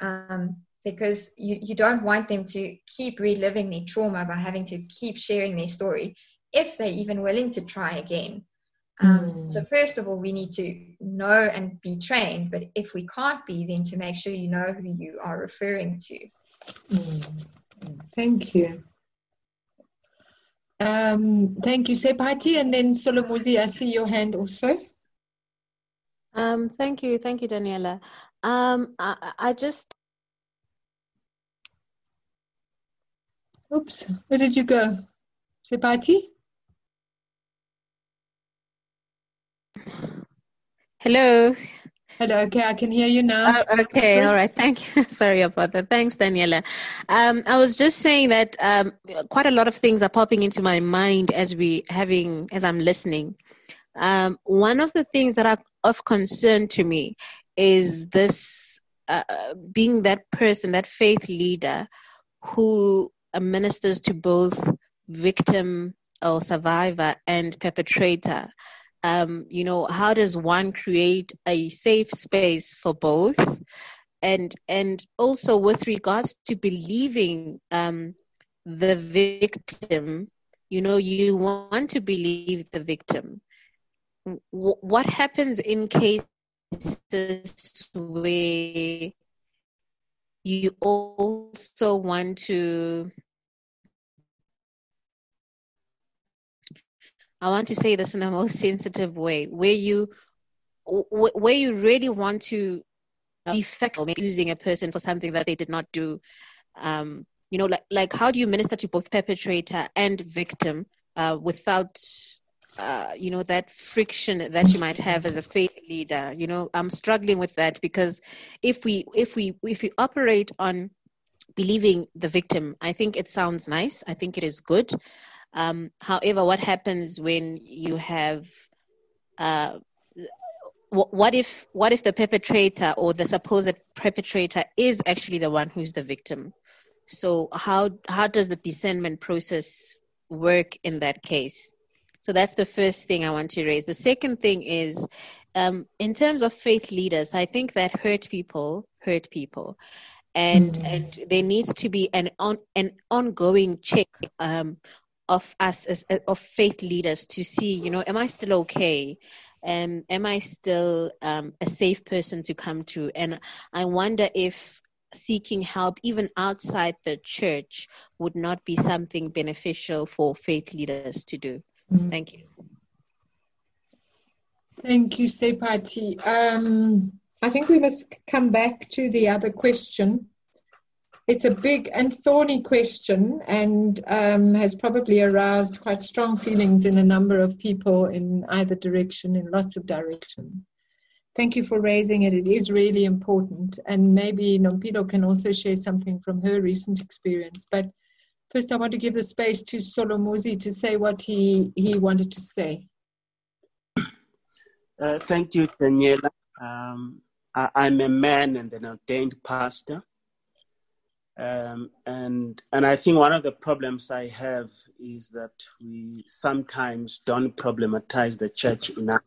Um, because you, you don't want them to keep reliving their trauma by having to keep sharing their story if they're even willing to try again. Um, mm. So first of all, we need to know and be trained. But if we can't be, then to make sure you know who you are referring to. Mm. Thank you. Um, thank you, Sepati, and then Solomuzi. I see your hand also. Um, thank you, thank you, Daniela. Um, I, I just. Oops, where did you go, Sepati? Hello. Hello. Okay, I can hear you now. Oh, okay. All right. Thank you. *laughs* Sorry about that. Thanks, Daniela. Um, I was just saying that um, quite a lot of things are popping into my mind as we having as I'm listening. Um, one of the things that are of concern to me is this uh, being that person, that faith leader who ministers to both victim or survivor and perpetrator um, you know how does one create a safe space for both? And and also with regards to believing um, the victim you know you want to believe the victim. W- what happens in cases where you also want to I want to say this in the most sensitive way, where you where you really want to effect using a person for something that they did not do. Um, you know, like like how do you minister to both perpetrator and victim uh, without uh, you know that friction that you might have as a faith leader? You know i'm struggling with that because if we if we if we operate on believing the victim i think it sounds nice. I think it is good um, however what happens when you have uh, what if what if the perpetrator or the supposed perpetrator is actually the one who's the victim? So how how does the discernment process work in that case? So that's the first thing i want to raise. The second thing is um, in terms of faith leaders i think that hurt people hurt people. And mm. and there needs to be an on an ongoing check um, of us as of faith leaders to see you know am i still okay um, am I still um, a safe person to come to? And I wonder if seeking help, even outside the church, would not be something beneficial for faith leaders to do. Mm-hmm. Thank you. Thank you, Sepati. Um, I think we must come back to the other question it's a big and thorny question and um, has probably aroused quite strong feelings in a number of people in either direction, in lots of directions. Thank you for raising it. It is really important. And maybe Nompilo can also share something from her recent experience. But first, I want to give the space to Solomuzi to say what he, he wanted to say. *clears throat* Uh, thank you, Daniela. Um, I, I'm a man and an ordained pastor. Um, and and I think one of the problems I have is that we sometimes don't problematize the church enough.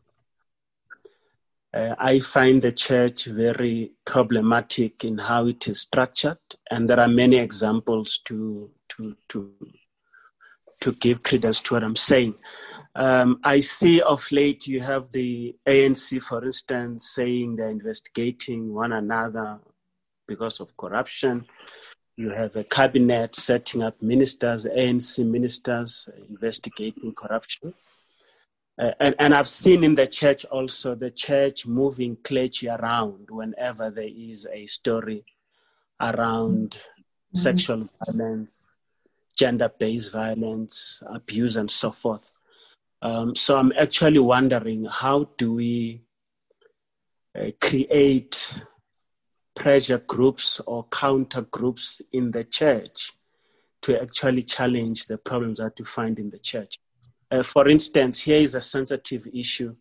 Uh, I find the church very problematic in how it is structured, and there are many examples to to to to give credence to what I'm saying. Um, I see of late you have the ANC, for instance, saying they're investigating one another because of corruption. You have a cabinet setting up ministers, ANC ministers investigating corruption. Uh, and, and I've seen in the church also the church moving clergy around whenever there is a story around mm-hmm. sexual violence, gender based violence, abuse, and so forth. Um, so I'm actually wondering how do we uh, create pressure groups or counter groups in the church to actually challenge the problems that you find in the church. Uh, for instance, here is a sensitive issue.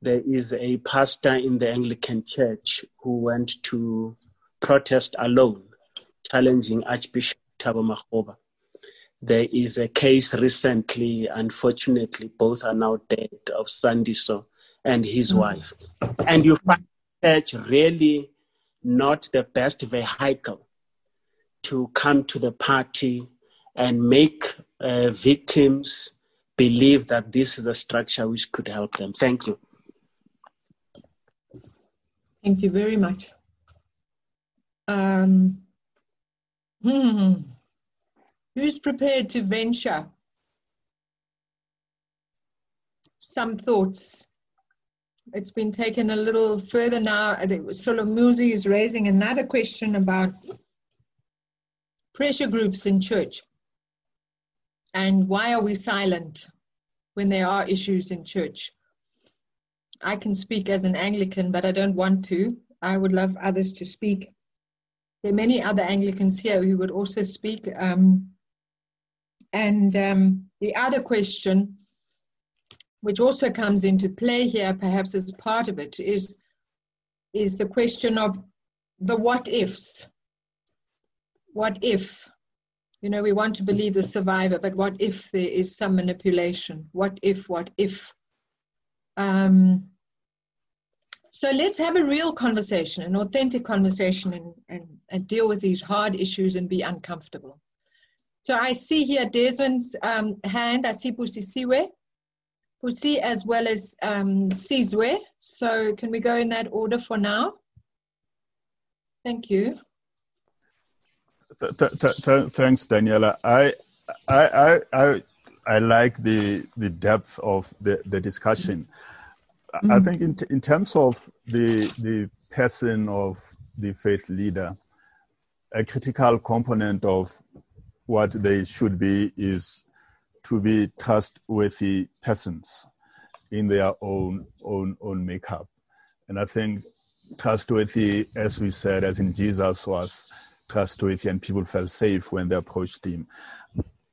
There is a pastor in the Anglican Church who went to protest alone, challenging Archbishop Thabo Makgoba. There is a case recently, unfortunately, both are now dead, of Sandiso and his mm-hmm. wife. And you find church really not the best vehicle to come to the party and make uh, victims believe that this is a structure which could help them. Thank you. Thank you very much. Um, hmm, who's prepared to venture some thoughts it's been taken a little further now. Solomuzi is raising another question about pressure groups in church. And why are we silent when there are issues in church? I can speak as an Anglican, but I don't want to. I would love others to speak. There are many other Anglicans here who would also speak. Um, and um, the other question which also comes into play here, perhaps as part of it, is, is the question of the what ifs. What if? You know, we want to believe the survivor, but what if there is some manipulation? What if, what if? Um, so let's have a real conversation, an authentic conversation, and, and, and deal with these hard issues and be uncomfortable. So I see here Desmond's um, hand. I see Busisiwe. Busi as well as um, Sizwe. So can we go in that order for now? Thank you. Th th th thanks, Daniela. I, I, I, I, I like the, the depth of the, the discussion. Mm. I think in, in terms of the, the person of the faith leader, a critical component of what they should be is to be trustworthy persons in their own own own makeup. And I think trustworthy, as we said, as in Jesus was trustworthy and people felt safe when they approached him.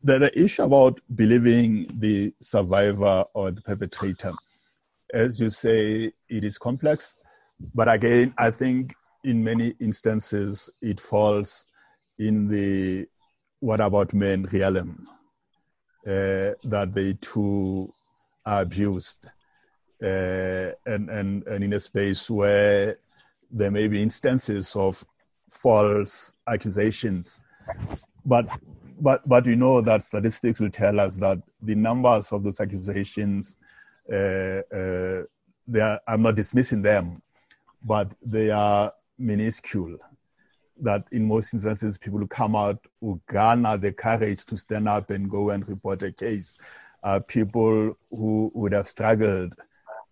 The, the issue about believing the survivor or the perpetrator, as you say, it is complex. But again, I think in many instances it falls in the what about men realm uh, that they too are abused uh, and, and, and in a space where there may be instances of false accusations. But, but, but we know that statistics will tell us that the numbers of those accusations, uh, uh, they are, I'm not dismissing them, but they are minuscule. That in most instances, people who come out who garner the courage to stand up and go and report a case are people who would have struggled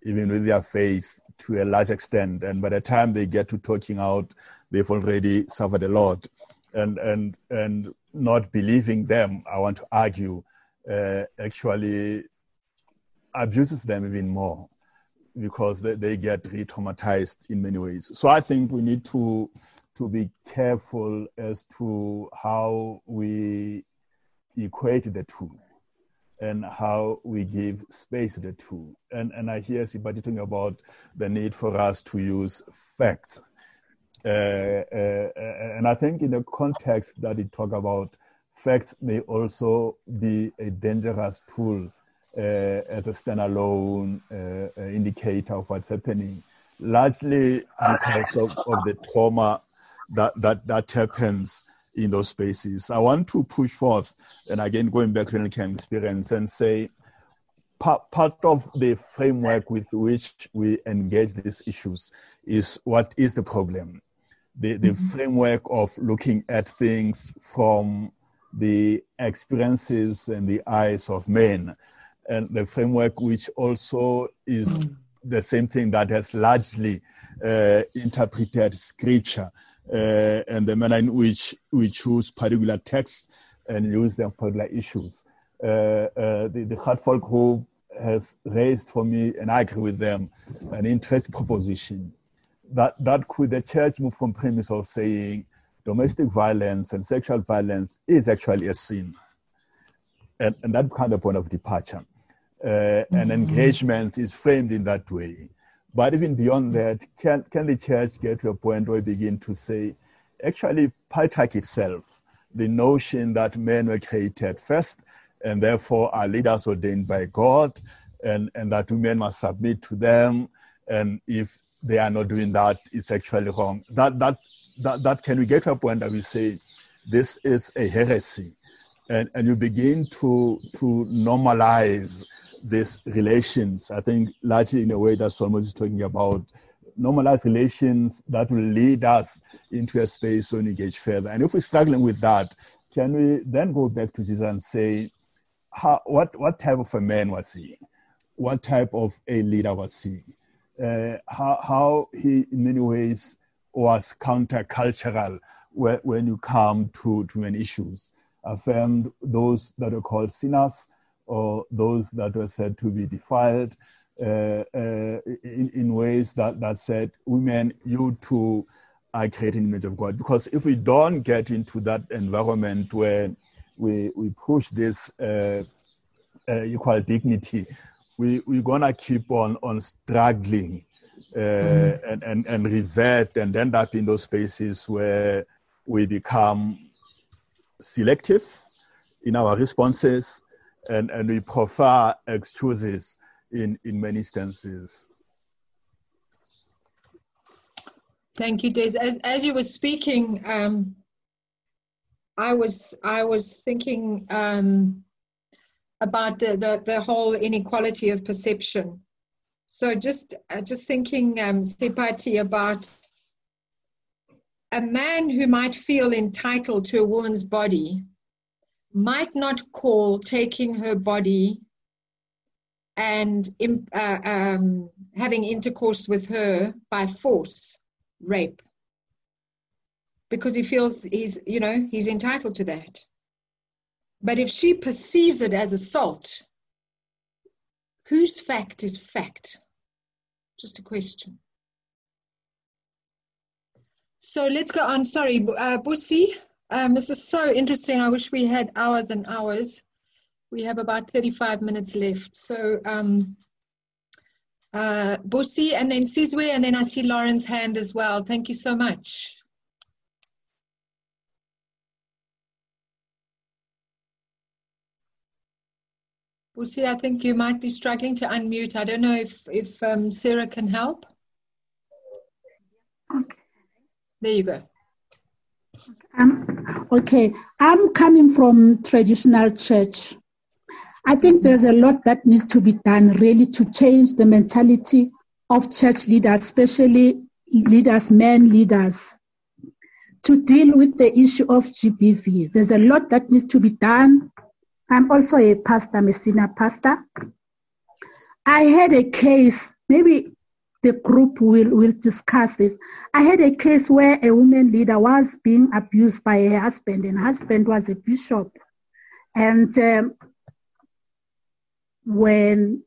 even with their faith to a large extent. And by the time they get to talking out, they've already suffered a lot. And, and, and not believing them, I want to argue, uh, actually abuses them even more because they, they get re-traumatized in many ways. So I think we need to to be careful as to how we equate the two and how we give space to the two. And, and I hear Sepati talking about the need for us to use facts. Uh, uh, and I think in the context that he talk about, facts may also be a dangerous tool uh, as a standalone uh, uh, indicator of what's happening, largely because of, of the trauma that, that, that happens in those spaces. I want to push forth, and again, going back to the camp experience and say, part, part of the framework with which we engage these issues is what is the problem? The, the mm-hmm. framework of looking at things from the experiences and the eyes of men, and the framework which also is mm. the same thing that has largely uh, interpreted scripture uh, and the manner in which we choose particular texts and use them for particular issues. Uh, uh, the, the Hartford group has raised for me, and I agree with them, an interesting proposition that, that could the church move from premise of saying domestic violence and sexual violence is actually a sin. And, and that kind of point of departure. Uh, mm-hmm. And engagement is framed in that way. But even beyond that, can, can the church get to a point where we begin to say, actually, patriarchy itself, the notion that men were created first and therefore are leaders ordained by God, and, and that women must submit to them, and if they are not doing that, it's actually wrong. That, that, that, that can we get to a point that we say, this is a heresy, and, and you begin to, to normalize these relations. I think largely in a way that Solomon is talking about normalized relations that will lead us into a space to engage further. And if we're struggling with that, can we then go back to Jesus and say, how, what, what type of a man was he? What type of a leader was he? Uh, how, how he, in many ways, was countercultural when, when you come to, to many issues. Affirmed those that are called sinners or those that were said to be defiled uh, uh, in, in ways that, that said, women, you too are creating image of God. Because if we don't get into that environment where we, we push this uh, uh equal dignity, we, we're going to keep on, on struggling uh, mm-hmm. and, and, and revert and end up in those spaces where we become selective in our responses and, and we prefer excuses in, in many instances. Thank you, Des. As, as you were speaking, um, I was I was thinking um, about the, the, the whole inequality of perception. So just uh, just thinking, um, about a man who might feel entitled to a woman's body might not call taking her body and uh, um, having intercourse with her by force rape because he feels he's you know he's entitled to that But if she perceives it as assault, whose fact is fact? Just a question. So let's go on. Sorry, uh, um, this is so interesting. I wish we had hours and hours. We have about 35 minutes left. So, um, uh, Busi and then Sizwe, and then I see Lauren's hand as well. Thank you so much. Busi, I think you might be struggling to unmute. I don't know if, if um, Sarah can help. Okay. There you go. Um, okay, I'm coming from traditional church. I think there's a lot that needs to be done really to change the mentality of church leaders, especially leaders, men leaders, to deal with the issue of GBV. There's a lot that needs to be done. I'm also a pastor, a Messina pastor. I had a case, maybe the group will, will discuss this. I had a case where a woman leader was being abused by her husband, and husband was a bishop. And um, when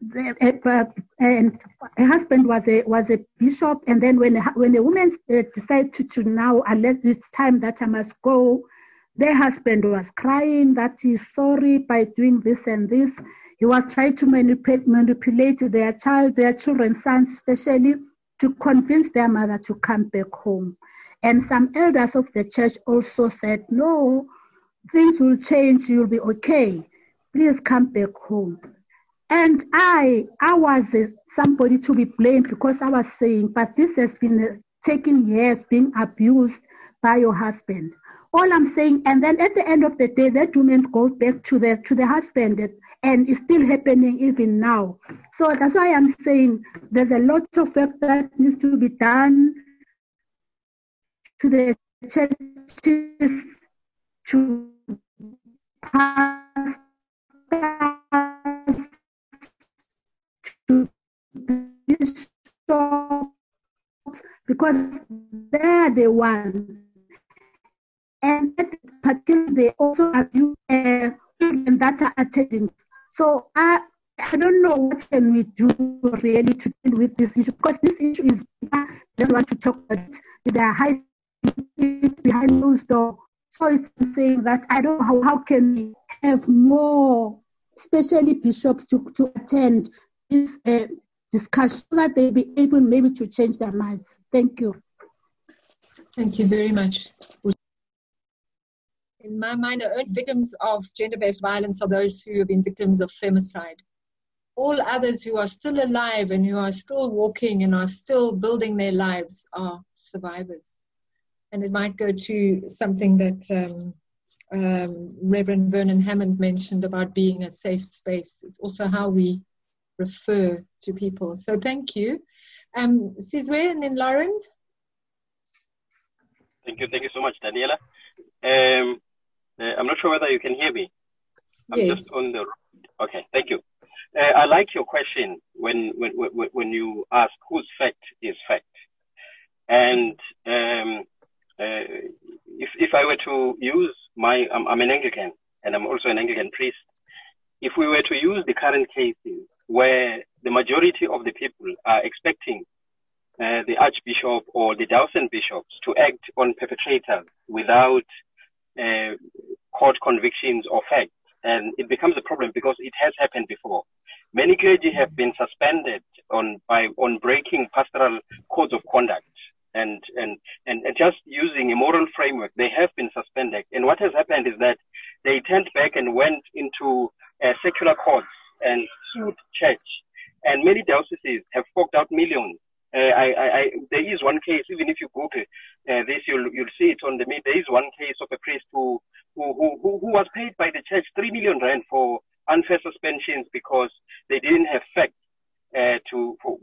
the, uh, and her husband was a was a bishop, and then when when the woman uh, decided to, to now, unless it's time that I must go, their husband was crying that he's sorry by doing this and this. He was trying to manipulate, manipulate their child, their children, sons especially, to convince their mother to come back home. And some elders of the church also said, No, things will change, you'll be okay. Please come back home. And I, I was somebody to be blamed because I was saying, but this has been taking years being abused by your husband. All I'm saying, and then at the end of the day, that woman goes back to the to the husband, and it's still happening even now. So that's why I'm saying there's a lot of work that needs to be done to the churches to pass to bishops because they're the ones and particularly they also abuse uh, women that are attending. So I I don't know what can we do really to deal with this issue because this issue is I don't want to talk about. They are hiding behind closed door. So it's saying that I don't know how, how can we have more, especially bishops, to, to attend this uh, discussion that they be able maybe to change their minds. Thank you. Thank you very much in my mind, the only victims of gender-based violence are those who have been victims of femicide. All others who are still alive and who are still walking and are still building their lives are survivors. And it might go to something that um, um, Reverend Vernon Hammond mentioned about being a safe space. It's also how we refer to people. So thank you. Um, Sizwe and then Lauren. Thank you. Thank you so much, Daniela. Um, uh, I'm not sure whether you can hear me. I'm yes. just on the. Okay, thank you. Uh, I like your question when, when when when you ask whose fact is fact, and um, uh, if if I were to use my I'm, I'm an Anglican and I'm also an Anglican priest. If we were to use the current cases where the majority of the people are expecting uh, the Archbishop or the diocesan bishops to act on perpetrators without uh, court convictions or facts. And it becomes a problem because it has happened before. Many clergy have been suspended on by on breaking pastoral codes of conduct and, and, and just using a moral framework. They have been suspended. And what has happened is that they turned back and went into uh, secular courts and sued church. And many dioceses have forked out millions uh, I, I, I, there is one case, even if you Google uh, this, you'll, you'll see it on the media. There is one case of a priest who, who, who, who was paid by the church 3 million rand for unfair suspensions because they didn't have facts uh, to, for,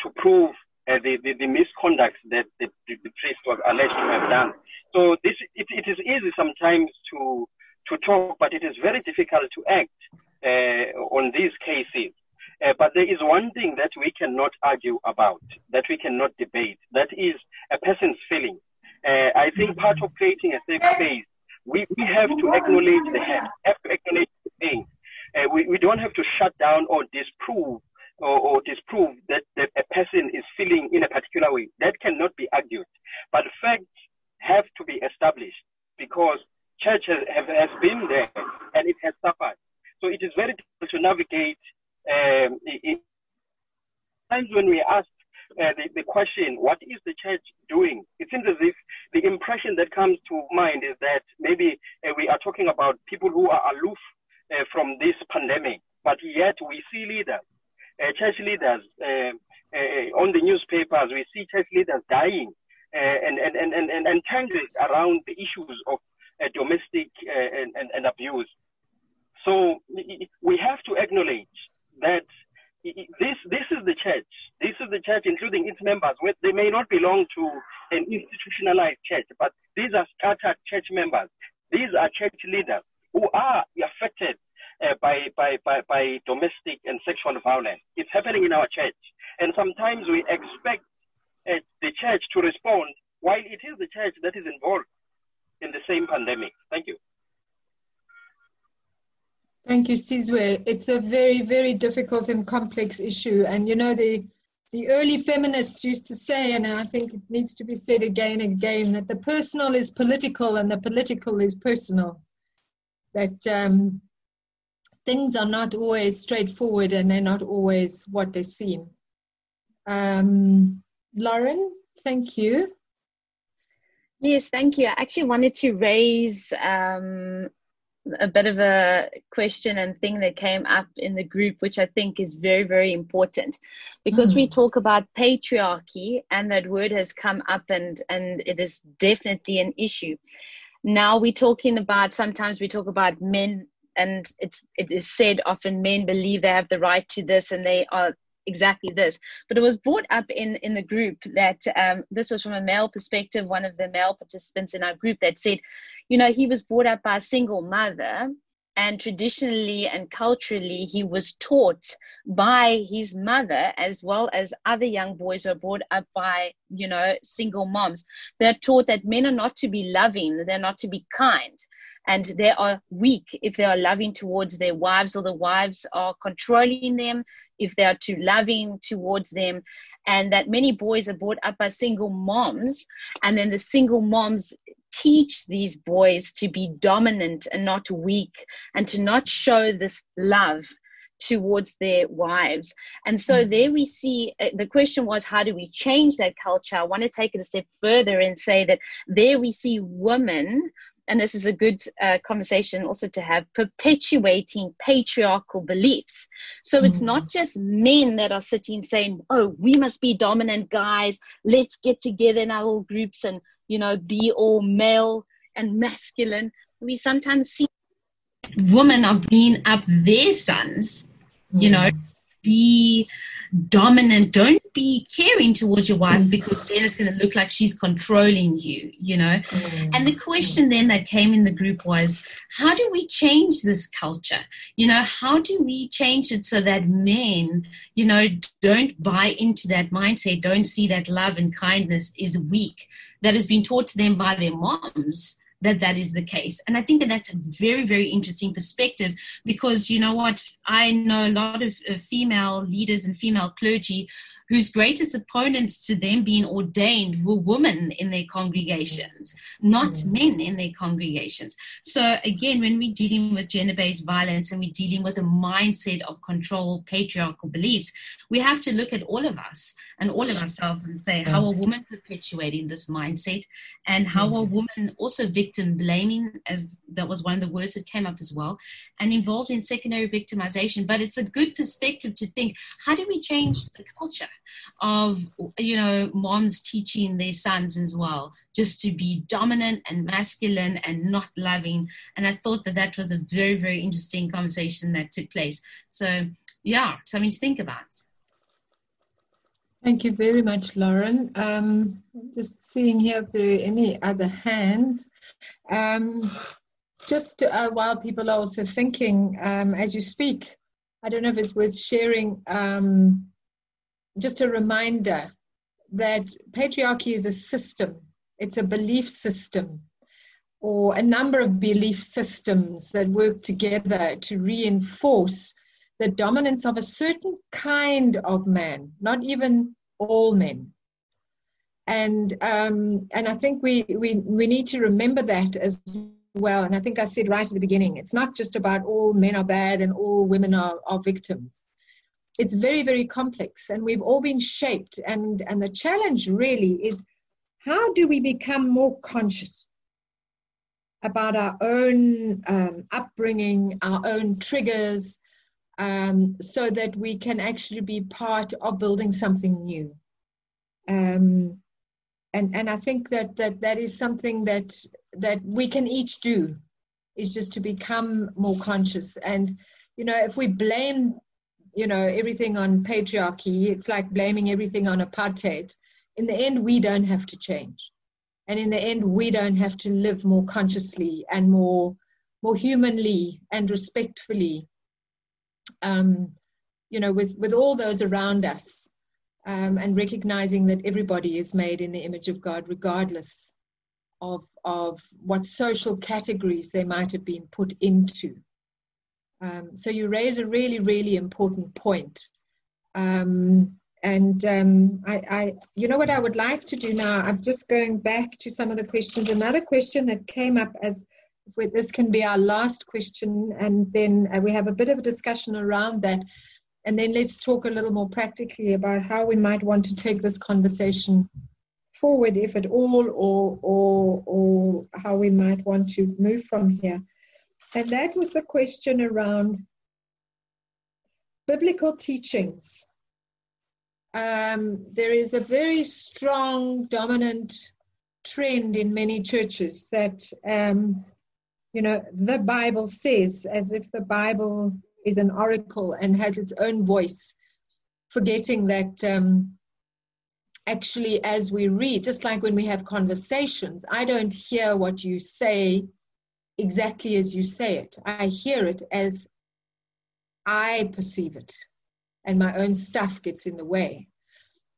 to prove uh, the, the, the, misconduct that the, the, priest was alleged to have done. So this, it, it is easy sometimes to, to talk, but it is very difficult to act on these cases. Uh, but there is one thing that we cannot argue about, that we cannot debate. That is a person's feeling. Uh, I think part of creating a safe space we, we have to acknowledge the hurt, have to acknowledge the pain. Uh, we, we don't have to shut down or disprove or, or disprove that, that a person is feeling in a particular way. That cannot be argued. But facts have to be established because church has, have, has been there and it has suffered. So it is very difficult to navigate. Um, times when we ask uh, the, the question, what is the church doing? It seems as if the impression that comes to mind is that maybe uh, we are talking about people who are aloof uh, from this pandemic, but yet we see leaders, uh, church leaders uh, uh, on the newspapers, we see church leaders dying and, and, and, and, and tangled around the issues of domestic and, and, and abuse. So we have to acknowledge that this this is the church. This is the church, including its members. They may not belong to an institutionalized church, but these are scattered church members. These are church leaders who are affected uh, by, by, by, by domestic and sexual violence. It's happening in our church. And sometimes we expect uh, the church to respond while it is the church that is involved in the same pandemic. Thank you. Thank you, Sizwe. It's a very, very difficult and complex issue. And you know, the the early feminists used to say, and I think it needs to be said again and again, that the personal is political and the political is personal. That um, things are not always straightforward and they're not always what they seem. Um, Lauren, thank you. Yes, thank you. I actually wanted to raise um, a bit of a question and thing that came up in the group, which I think is very, very important because mm. we talk about patriarchy and that word has come up and, and it is definitely an issue. Now we're talking about, sometimes we talk about men and it's, it is said often men believe they have the right to this and they are exactly this. But it was brought up in, in the group that um, this was from a male perspective, one of the male participants in our group that said, you know, he was brought up by a single mother. And traditionally and culturally, he was taught by his mother as well as other young boys are brought up by, you know, single moms. They're taught that men are not to be loving, they're not to be kind and they are weak if they are loving towards their wives or the wives are controlling them if they are too loving towards them and that many boys are brought up by single moms and then the single moms teach these boys to be dominant and not weak and to not show this love towards their wives. And so mm-hmm. there we see uh, the question was, how do we change that culture? I want to take it a step further and say that there we see women and this is a good uh, conversation also to have perpetuating patriarchal beliefs. So it's mm. not just men that are sitting saying, "Oh, we must be dominant guys. Let's get together in our little groups and you know be all male and masculine." We sometimes see women are bringing up their sons, mm. you know, be dominant. Don't be caring towards your wife mm. because then it's going to look like she's controlling you, you know. Mm. And the question then that came in the group was, how do we change this culture? You know, how do we change it so that men, you know, don't buy into that mindset, don't see that love and kindness is weak, that has been taught to them by their moms that that is the case. And I think that that's a very, very interesting perspective because you know what? I know a lot of, of female leaders and female clergy whose greatest opponents to them being ordained were women in their congregations, not mm. men in their congregations. So again, when we're dealing with gender-based violence and we're dealing with a mindset of control, patriarchal beliefs, we have to look at all of us and all of ourselves and say, how are women perpetuating this mindset? And how are women also victim blaming, as that was one of the words that came up as well, and involved in secondary victimization. But it's a good perspective to think, how do we change the culture? Of you know moms teaching their sons as well just to be dominant and masculine and not loving and i thought that that was a very very interesting conversation that took place so yeah something to think about Thank you very much, Lauren. Um, just seeing here if there are any other hands. Um, just uh, while people are also thinking um, as you speak, I don't know if it's worth sharing um, just a reminder that patriarchy is a system, it's a belief system. or a number of belief systems that work together to reinforce the dominance of a certain kind of man, not even all men. And um, and I think we, we we need to remember that as well. And I think I said right at the beginning, it's not just about all men are bad and all women are, are victims. It's very, very complex, and we've all been shaped. And and the challenge really is how do we become more conscious about our own um, upbringing, our own triggers, um, so that we can actually be part of building something new. Um, and and I think that that that is something that that we can each do, is just to become more conscious. And you know, if we blame, you know, everything on patriarchy, it's like blaming everything on apartheid. In the end, we don't have to change and in the end we don't have to live more consciously and more more humanly and respectfully um, you know with with all those around us um, and recognizing that everybody is made in the image of god regardless of of what social categories they might have been put into um, so you raise a really really important point um, and um, I, I, you know what I would like to do now? I'm just going back to some of the questions. Another question that came up as this can be our last question, and then uh, we have a bit of a discussion around that. And then let's talk a little more practically about how we might want to take this conversation forward, if at all, or, or, or how we might want to move from here. And that was the question around biblical teachings. Um, there is a very strong, dominant trend in many churches that, um, you know, the Bible says, as if the Bible is an oracle and has its own voice, forgetting that um, actually, as we read, just like when we have conversations, I don't hear what you say exactly as you say it. I hear it as I perceive it and my own stuff gets in the way.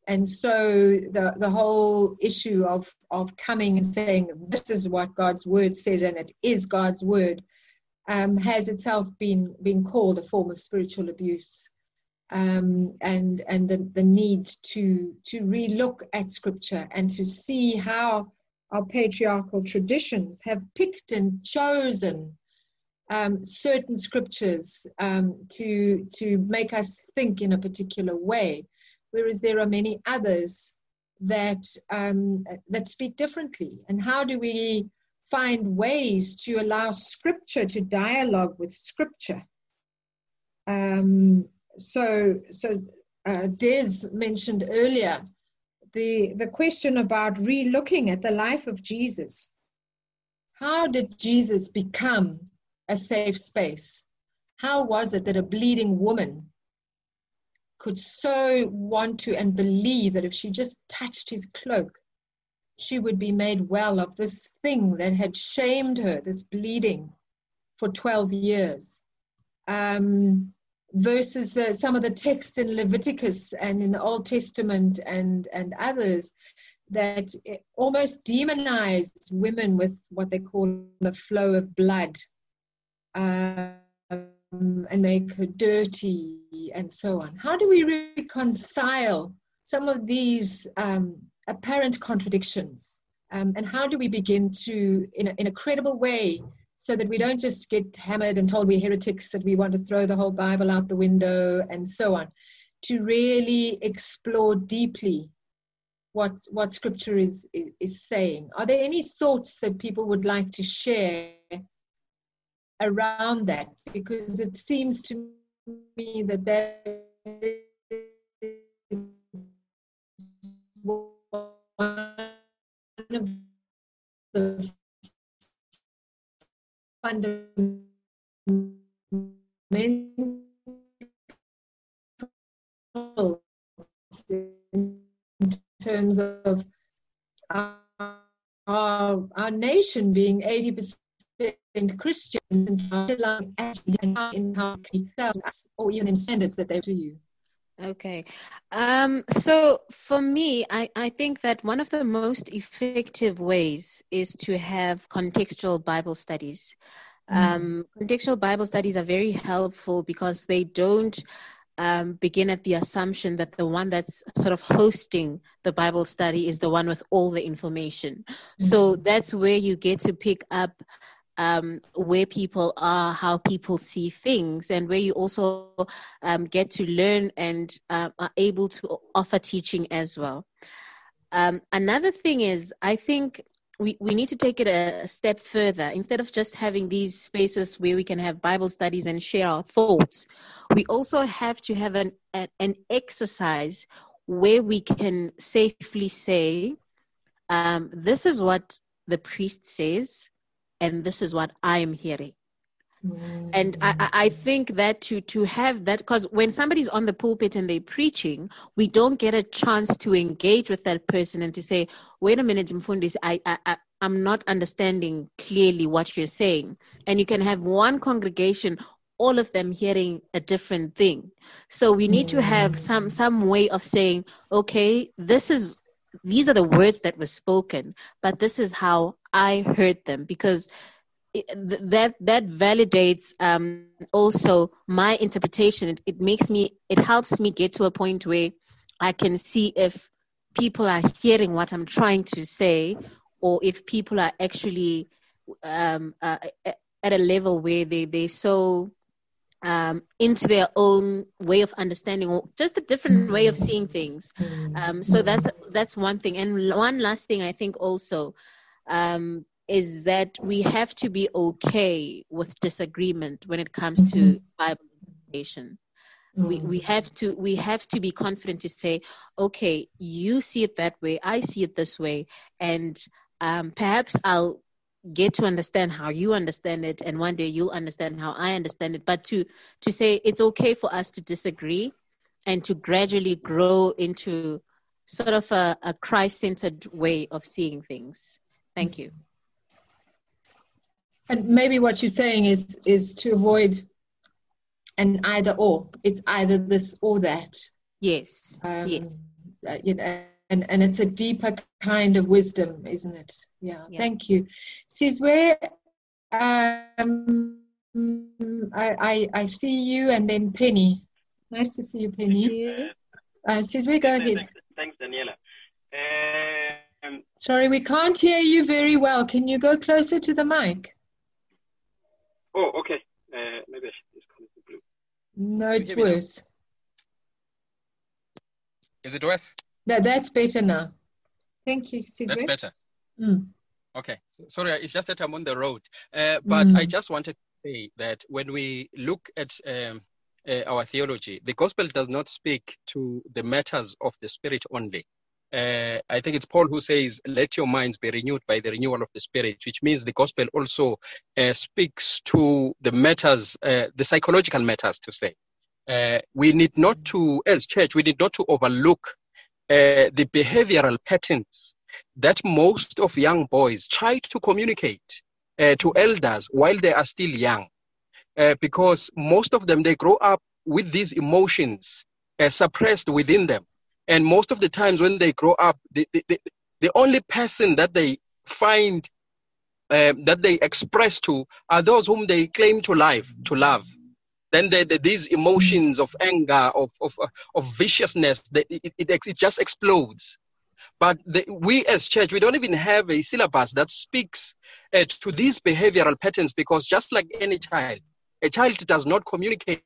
And so the, the whole issue of, of coming and saying, this is what God's word says and it is God's word, um, has itself been, been called a form of spiritual abuse. Um, and and the, the need to to relook at scripture and to see how our patriarchal traditions have picked and chosen um, certain scriptures um, to to make us think in a particular way, whereas there are many others that um, that speak differently. And how do we find ways to allow Scripture to dialogue with Scripture? Um, so so uh, Des mentioned earlier the the question about re-looking at the life of Jesus. How did Jesus become a safe space. How was it that a bleeding woman could so want to and believe that if she just touched his cloak, she would be made well of this thing that had shamed her, this bleeding, for 12 years? Um, versus the, some of the texts in Leviticus and in the Old Testament and, and others that almost demonized women with what they call the flow of blood um, and make her dirty and so on. How do we reconcile some of these um, apparent contradictions? Um, and how do we begin to, in a, in a credible way, so that we don't just get hammered and told we're heretics, that we want to throw the whole Bible out the window and so on, to really explore deeply what what Scripture is, is, saying. Are there any thoughts that people would like to share around that because it seems to me that that is one of the fundamental in terms of our, our, our nation being 80% and Christians in actually in how or even in standards that they do you. Okay. Um, so for me, I, I think that one of the most effective ways is to have contextual Bible studies. Mm. Um, contextual Bible studies are very helpful because they don't um, begin at the assumption that the one that's sort of hosting the Bible study is the one with all the information. Mm-hmm. So that's where you get to pick up um, where people are, how people see things, and where you also um, get to learn and uh, are able to offer teaching as well. Um, another thing is, I think we, we need to take it a step further. Instead of just having these spaces where we can have Bible studies and share our thoughts, we also have to have an, an, an exercise where we can safely say, um, This is what the priest says, and this is what I'm hearing. Mm. And I, I think that to to have that because when somebody's on the pulpit and they're preaching, we don't get a chance to engage with that person and to say, "Wait a minute, Mfundis, I, I, I I'm not understanding clearly what you're saying." And you can have one congregation, all of them hearing a different thing. So we need to have mm. some some way of saying, "Okay, this is these are the words that were spoken, but this is how I heard them," because that that validates um, also my interpretation. It, it makes me, it helps me get to a point where I can see if people are hearing what I'm trying to say, or if people are actually um, uh, at a level where they they so um, into their own way of understanding or just a different way of seeing things. Um, so that's that's one thing. And one last thing, I think also um, is that we have to be okay with disagreement when it comes to mm-hmm. Bible interpretation. Mm-hmm. We, we have to we have to be confident to say, okay, you see it that way, I see it this way, and um, perhaps I'll get to understand how you understand it, and one day you'll understand how I understand it. But to to say it's okay for us to disagree, and to gradually grow into sort of a, a Christ centered way of seeing things. Thank you. And maybe what you're saying is is to avoid an either or. It's either this or that. Yes. Um, yes. Uh, you know, and, and it's a deeper kind of wisdom, isn't it? Yeah. yeah. Thank you. Sizwe, um, I, I, I see you and then Penny. Nice to see you, Penny. Uh, Sizwe, go ahead. Thanks, Daniela. Um, Sorry, we can't hear you very well. Can you go closer to the mic? Oh, okay. Uh, maybe I should just call it blue. No, it's worse. Is it worse? That, that's better now. Thank you. Sizwe. That's better. Mm. Okay. So, sorry, it's just that I'm on the road. Uh, but mm. I just wanted to say that when we look at um, uh, our theology, the gospel does not speak to the matters of the spirit only uh, I think it's Paul who says, let your minds be renewed by the renewal of the spirit, which means the gospel also uh, speaks to the matters, uh, the psychological matters to say. Uh, we need not to, as church, we need not to overlook uh, the behavioral patterns that most of young boys try to communicate uh, to elders while they are still young. because most of them, they grow up with these emotions suppressed within them and most of the times when they grow up, the, the, the only person that they find um, that they express to are those whom they claim to love. To love. Then the, the, these emotions of anger, of, of, of viciousness, it, it, it, just explodes. But the, we as church, we don't even have a syllabus that speaks uh, to these behavioral patterns because just like any child, a child does not communicate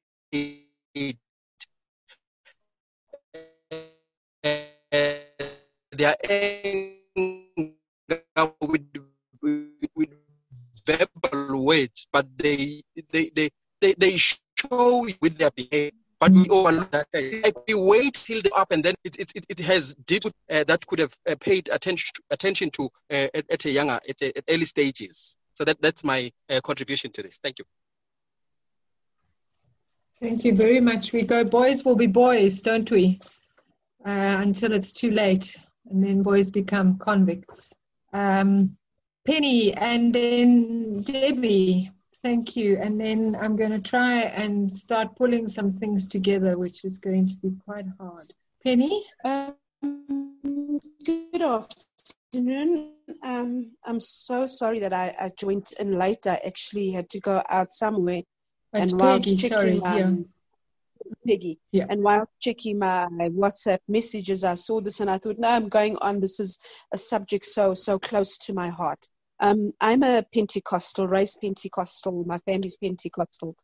their anger with, with, verbal words, but they they they they, they show with their behavior. But we overlook that. Like we wait till the up, and then it it, it has deep uh, that could have uh, paid attention to, attention to uh, at, at, a younger at, a, at, early stages. So that that's my uh, contribution to this. Thank you. Thank you very much. Go boys will be boys, don't we? Uh, until it's too late, and then boys become convicts. Um, Penny and then Debbie. Thank you. And then I'm going to try and start pulling some things together, which is going to be quite hard. Penny? Um, good afternoon. Um, I'm so sorry that I, I, joined in late. I actually had to go out somewhere. That's and while checking sorry, yeah. Peggy. Yeah. And while checking my WhatsApp messages, I saw this and I thought, no, I'm going on. This is a subject so so close to my heart. Um, I'm a Pentecostal, raised Pentecostal. My family's Pentecostal.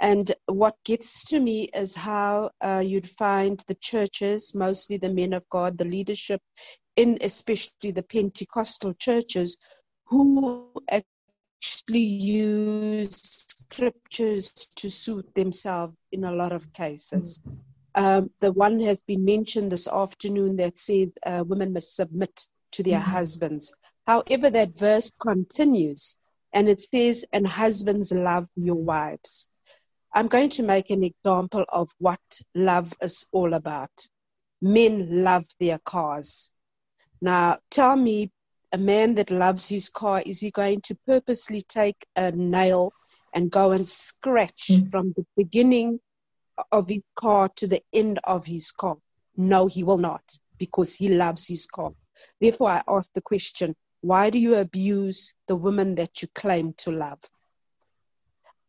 And what gets to me is how uh, you'd find the churches, mostly the men of God, the leadership in especially the Pentecostal churches, who actually use scriptures to suit themselves in a lot of cases. Um, the one has been mentioned this afternoon that said uh, women must submit to their mm-hmm. husbands. However, that verse continues and it says, and husbands love your wives. I'm going to make an example of what love is all about. Men love their cars. Now, tell me, a man that loves his car, is he going to purposely take a nail and go and scratch mm. from the beginning of his car to the end of his car? No, he will not, because he loves his car. Therefore, I ask the question why do you abuse the woman that you claim to love?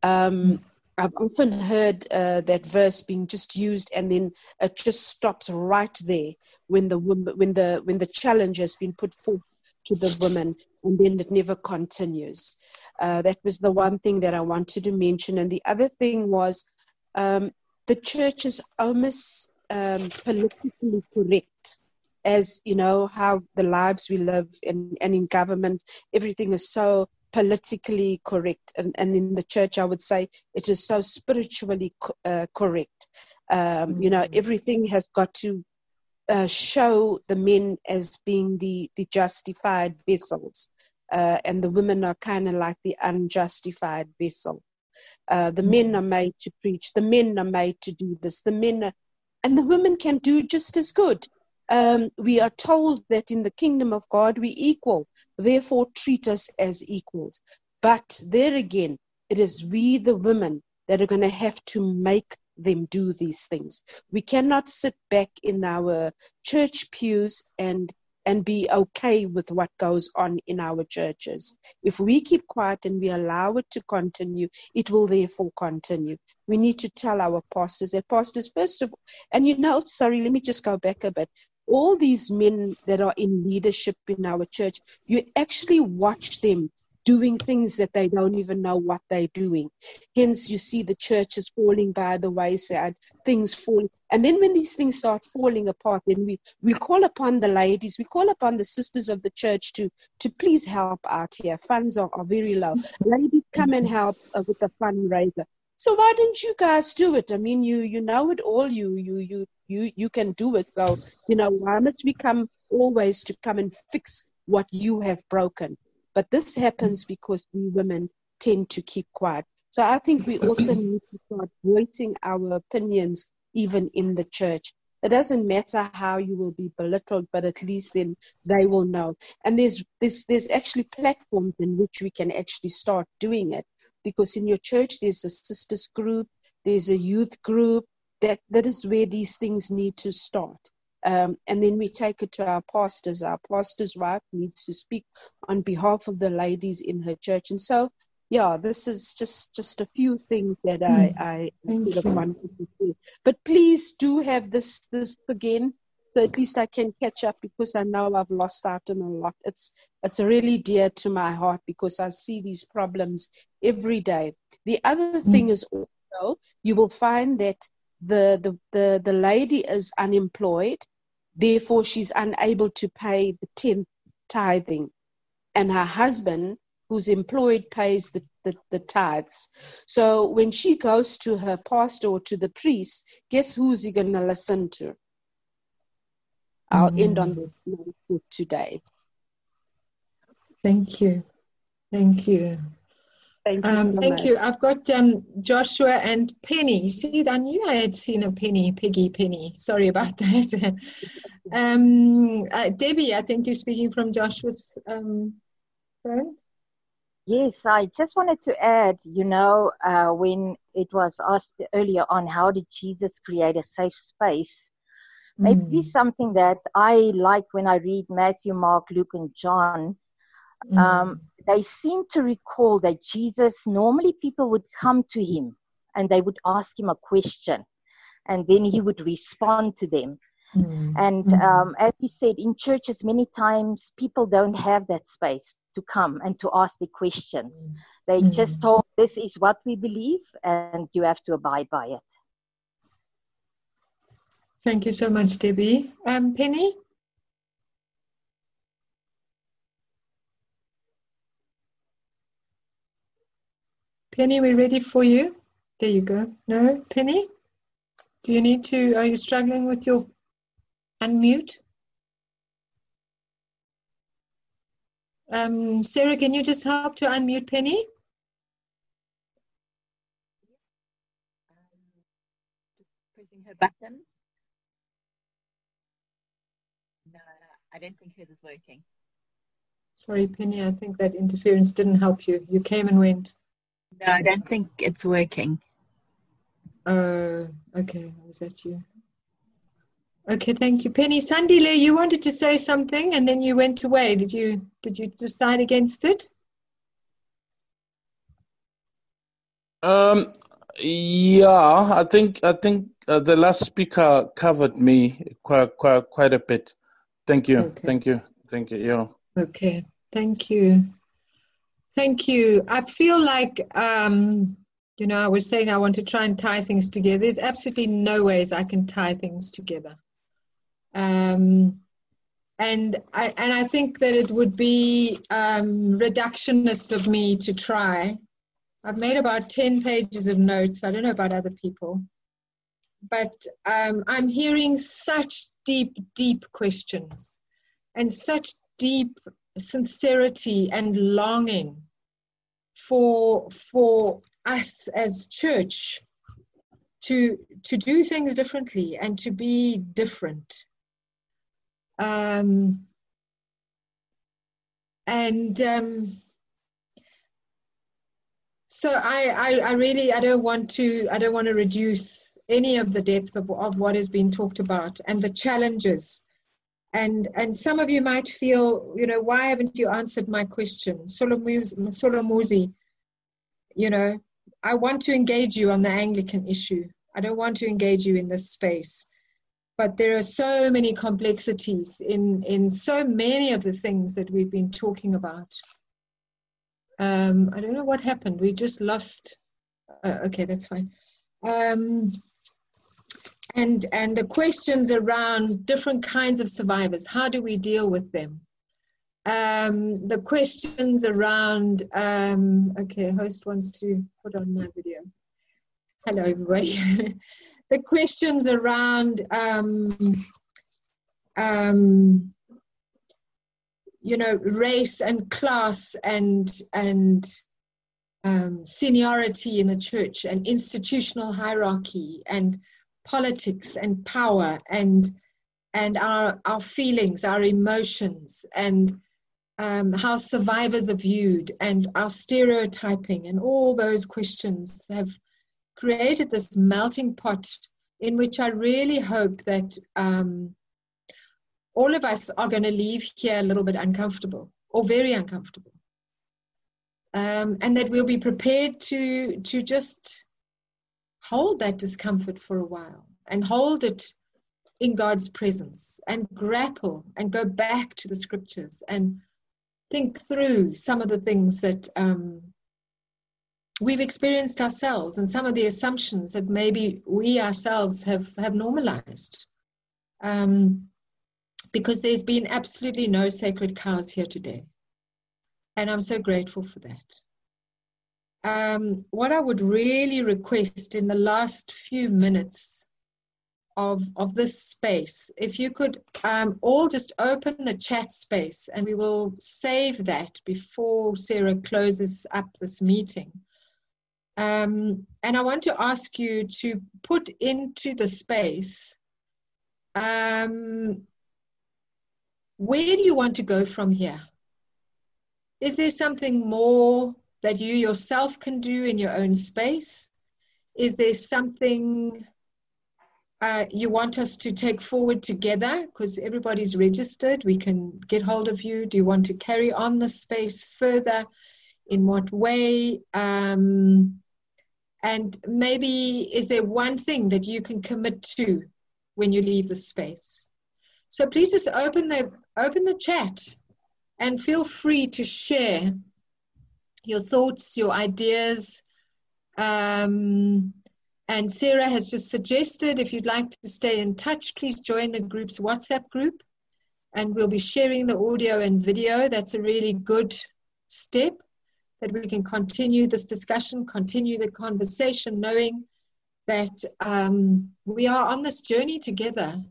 Um, I've often heard uh, that verse being just used, and then it just stops right there when the woman, when the when the challenge has been put forth to the woman, and then it never continues. Uh, that was the one thing that I wanted to mention, and the other thing was um, the church is almost um, politically correct as you know how the lives we live in and in government everything is so politically correct and, and in the church i would say it is so spiritually uh, correct um, mm-hmm. you know mm. everything has got to uh, show the men as being the the justified vessels uh, and the women are kind of like the unjustified vessel uh, the mm-hmm. men are made to preach the men are made to do this the men are, and the women can do just as good um, we are told that in the kingdom of God we equal, therefore treat us as equals. But there again, it is we, the women, that are going to have to make them do these things. We cannot sit back in our church pews and and be okay with what goes on in our churches. If we keep quiet and we allow it to continue, it will therefore continue. We need to tell our pastors that pastors, first of all, and you know, sorry, let me just go back a bit all these men that are in leadership in our church, you actually watch them doing things that they don't even know what they're doing. Hence, you see the churches falling by the wayside, things falling. And then when these things start falling apart, then we, we call upon the ladies, we call upon the sisters of the church to, to please help out here. Funds are, are very low. Ladies, come and help uh, with the fundraiser. So why didn't you guys do it? I mean, you you know it all. You you you you you can do it. So you know why must we come always to come and fix what you have broken? But this happens because we women tend to keep quiet. So I think we also *clears throat* need to start voicing our opinions even in the church. It doesn't matter how you will be belittled, but at least then they will know. And there's there's there's actually platforms in which we can actually start doing it because in your church there's a sisters group, there's a youth group. That that is where these things need to start. Um, and then we take it to our pastors. Our pastor's wife needs to speak on behalf of the ladies in her church. And so, yeah, this is just just a few things that I hmm. I wanted to say. But please do have this this again so at least I can catch up because I know I've lost out on a lot. It's it's really dear to my heart because I see these problems every day. The other mm. thing is also you will find that the, the the the lady is unemployed, therefore she's unable to pay the tenth tithing, and her husband who's employed pays the, the, the, tithes. So when she goes to her pastor or to the priest, guess who's he going to listen to? I'll mm. end on this for today. Thank you. Thank you. Thank you. Um, so thank much. you. I've got um, Joshua and Penny. You see, I knew I had seen a Penny, Piggy Penny. Sorry about *laughs* that. um, uh, Debbie, I think you're speaking from Joshua's um, phone. Yes, I just wanted to add, you know, uh, when it was asked earlier on how did Jesus create a safe space, maybe Mm. something that I like when I read Matthew, Mark, Luke, and John. Mm. They seem to recall that Jesus, normally people would come to him and they would ask him a question and then he would respond to them. Mm. And Mm. um, as he said, in churches, many times people don't have that space to come and to ask the questions. They Mm. just told, This is what we believe, and you have to abide by it. Thank you so much, Debbie. Um, Penny? Penny, we're ready for you? There you go. No, Penny? Do you need to, are you struggling with your unmute? Um, Sarah, can you just help to unmute Penny? pressing her button. No, I don't think hers is working. Sorry, Penny, I think that interference didn't help you. You came and went. No, I don't think it's working. Oh, okay. Was that you? Okay, thank you. Penny Sandile, you wanted to say something and then you went away. Did you did you decide against it? Um, yeah, I think I think uh, the last speaker covered me quite quite quite a bit. Thank you, Okay. thank you, thank you. Yeah. Okay, thank you. Thank you. I feel like, um, you know, I was saying I want to try and tie things together. There's absolutely no ways I can tie things together. Um, and I and I think that it would be um, reductionist of me to try. I've made about ten pages of notes. I don't know about other people, but um, I'm hearing such deep, deep questions and such deep sincerity and longing for for us as church to to do things differently and to be different. Um, and um, so I, I i really i don't want to i don't want to reduce any of the depth of, of what has been talked about and the challenges and and some of you might feel you know why haven't you answered my question? Solomuzi you know i want to engage you on the anglican issue. I don't want to engage you in this space. But there are so many complexities in in so many of the things that we've been talking about. Um i don't know what happened. We just lost uh, okay that's fine. Um and and the questions around different kinds of survivors. How do we deal with them? Um, the questions around um, okay host wants to put on my video. Hello everybody. *laughs* The questions around um, um, you know race and class and and um, seniority in the church and institutional hierarchy and politics and power and and our our feelings, our emotions, and um, how survivors are viewed, and our stereotyping, and all those questions have created this melting pot in which I really hope that um, all of us are going to leave here a little bit uncomfortable or very uncomfortable, um, and that we'll be prepared to to just hold that discomfort for a while and hold it in God's presence and grapple and go back to the scriptures and think through some of the things that um, we've experienced ourselves and some of the assumptions that maybe we ourselves have, have normalized. Um, because there's been absolutely no sacred cows here today. And I'm so grateful for that um, what I would really request in the last few minutes of, of this space, if you could um, all just open the chat space and we will save that before Sarah closes up this meeting. Um, and I want to ask you to put into the space um, where do you want to go from here? Is there something more that you yourself can do in your own space? Is there something uh, you want us to take forward together? Because everybody's registered, we can get hold of you. Do you want to carry on the space further? In what way? Um, and maybe is there one thing that you can commit to when you leave the space? So please just open the open the chat and feel free to share your thoughts, your ideas. Um, and Sarah has just suggested if you'd like to stay in touch, please join the group's WhatsApp group. And we'll be sharing the audio and video. That's a really good step that we can continue this discussion, continue the conversation, knowing that um, we are on this journey together.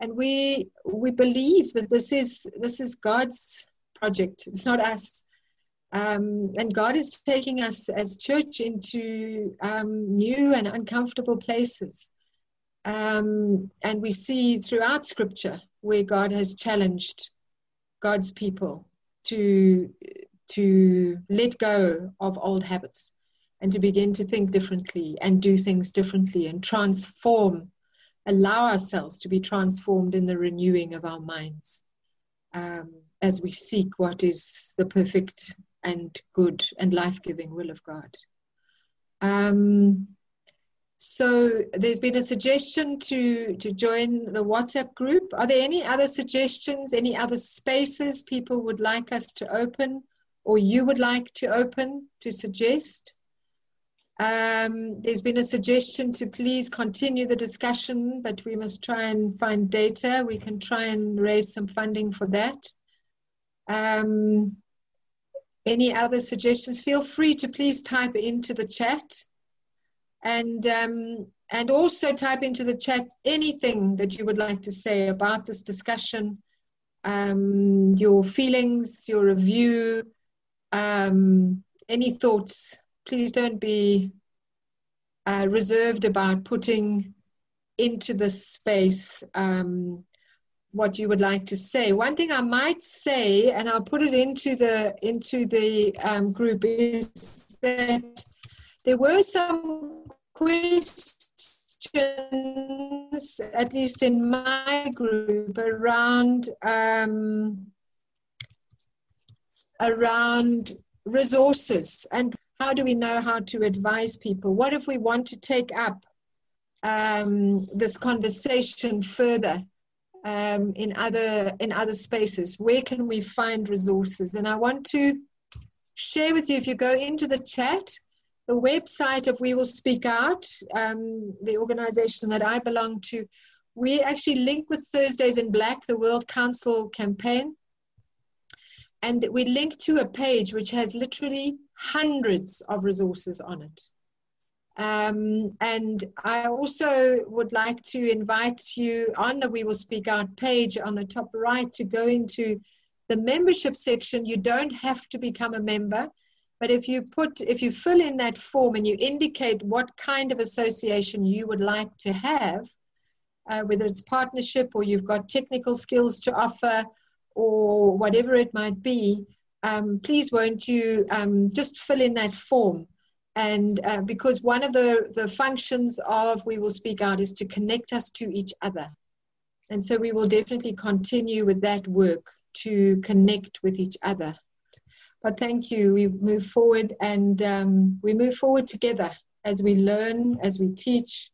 And we we believe that this is this is God's project. It's not us. Um, and God is taking us as church into um, new and uncomfortable places. Um, and we see throughout Scripture where God has challenged God's people to to let go of old habits and to begin to think differently and do things differently and transform, allow ourselves to be transformed in the renewing of our minds. Um, as we seek what is the perfect and good and life giving will of God. Um, so there's been a suggestion to, to join the WhatsApp group. Are there any other suggestions, any other spaces people would like us to open or you would like to open to suggest? Um, there's been a suggestion to please continue the discussion, but we must try and find data. We can try and raise some funding for that. Um, any other suggestions? Feel free to please type into the chat, and um, and also type into the chat anything that you would like to say about this discussion, um, your feelings, your review, um, any thoughts. Please don't be uh, reserved about putting into this space um, what you would like to say. One thing I might say, and I'll put it into the into the um, group, is that there were some questions, at least in my group, around um, around resources and how do we know how to advise people? What if we want to take up um, this conversation further? Um, in other in other spaces? Where can we find resources? And I want to share with you if you go into the chat, the website of We Will Speak Out, um, the organization that I belong to. We actually link with Thursdays in Black, the World Council campaign. And we link to a page which has literally hundreds of resources on it. Um, and I also would like to invite you on the We Will Speak Out page on the top right to go into the membership section. You don't have to become a member, but if you put, if you fill in that form and you indicate what kind of association you would like to have, uh, whether it's partnership or you've got technical skills to offer or whatever it might be, um, please won't you um, just fill in that form and uh, because one of the, the functions of We Will Speak Out is to connect us to each other. And so we will definitely continue with that work to connect with each other. But thank you. We move forward and um, we move forward together as we learn, as we teach,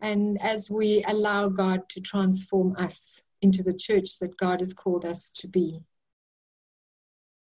and as we allow God to transform us into the church that God has called us to be.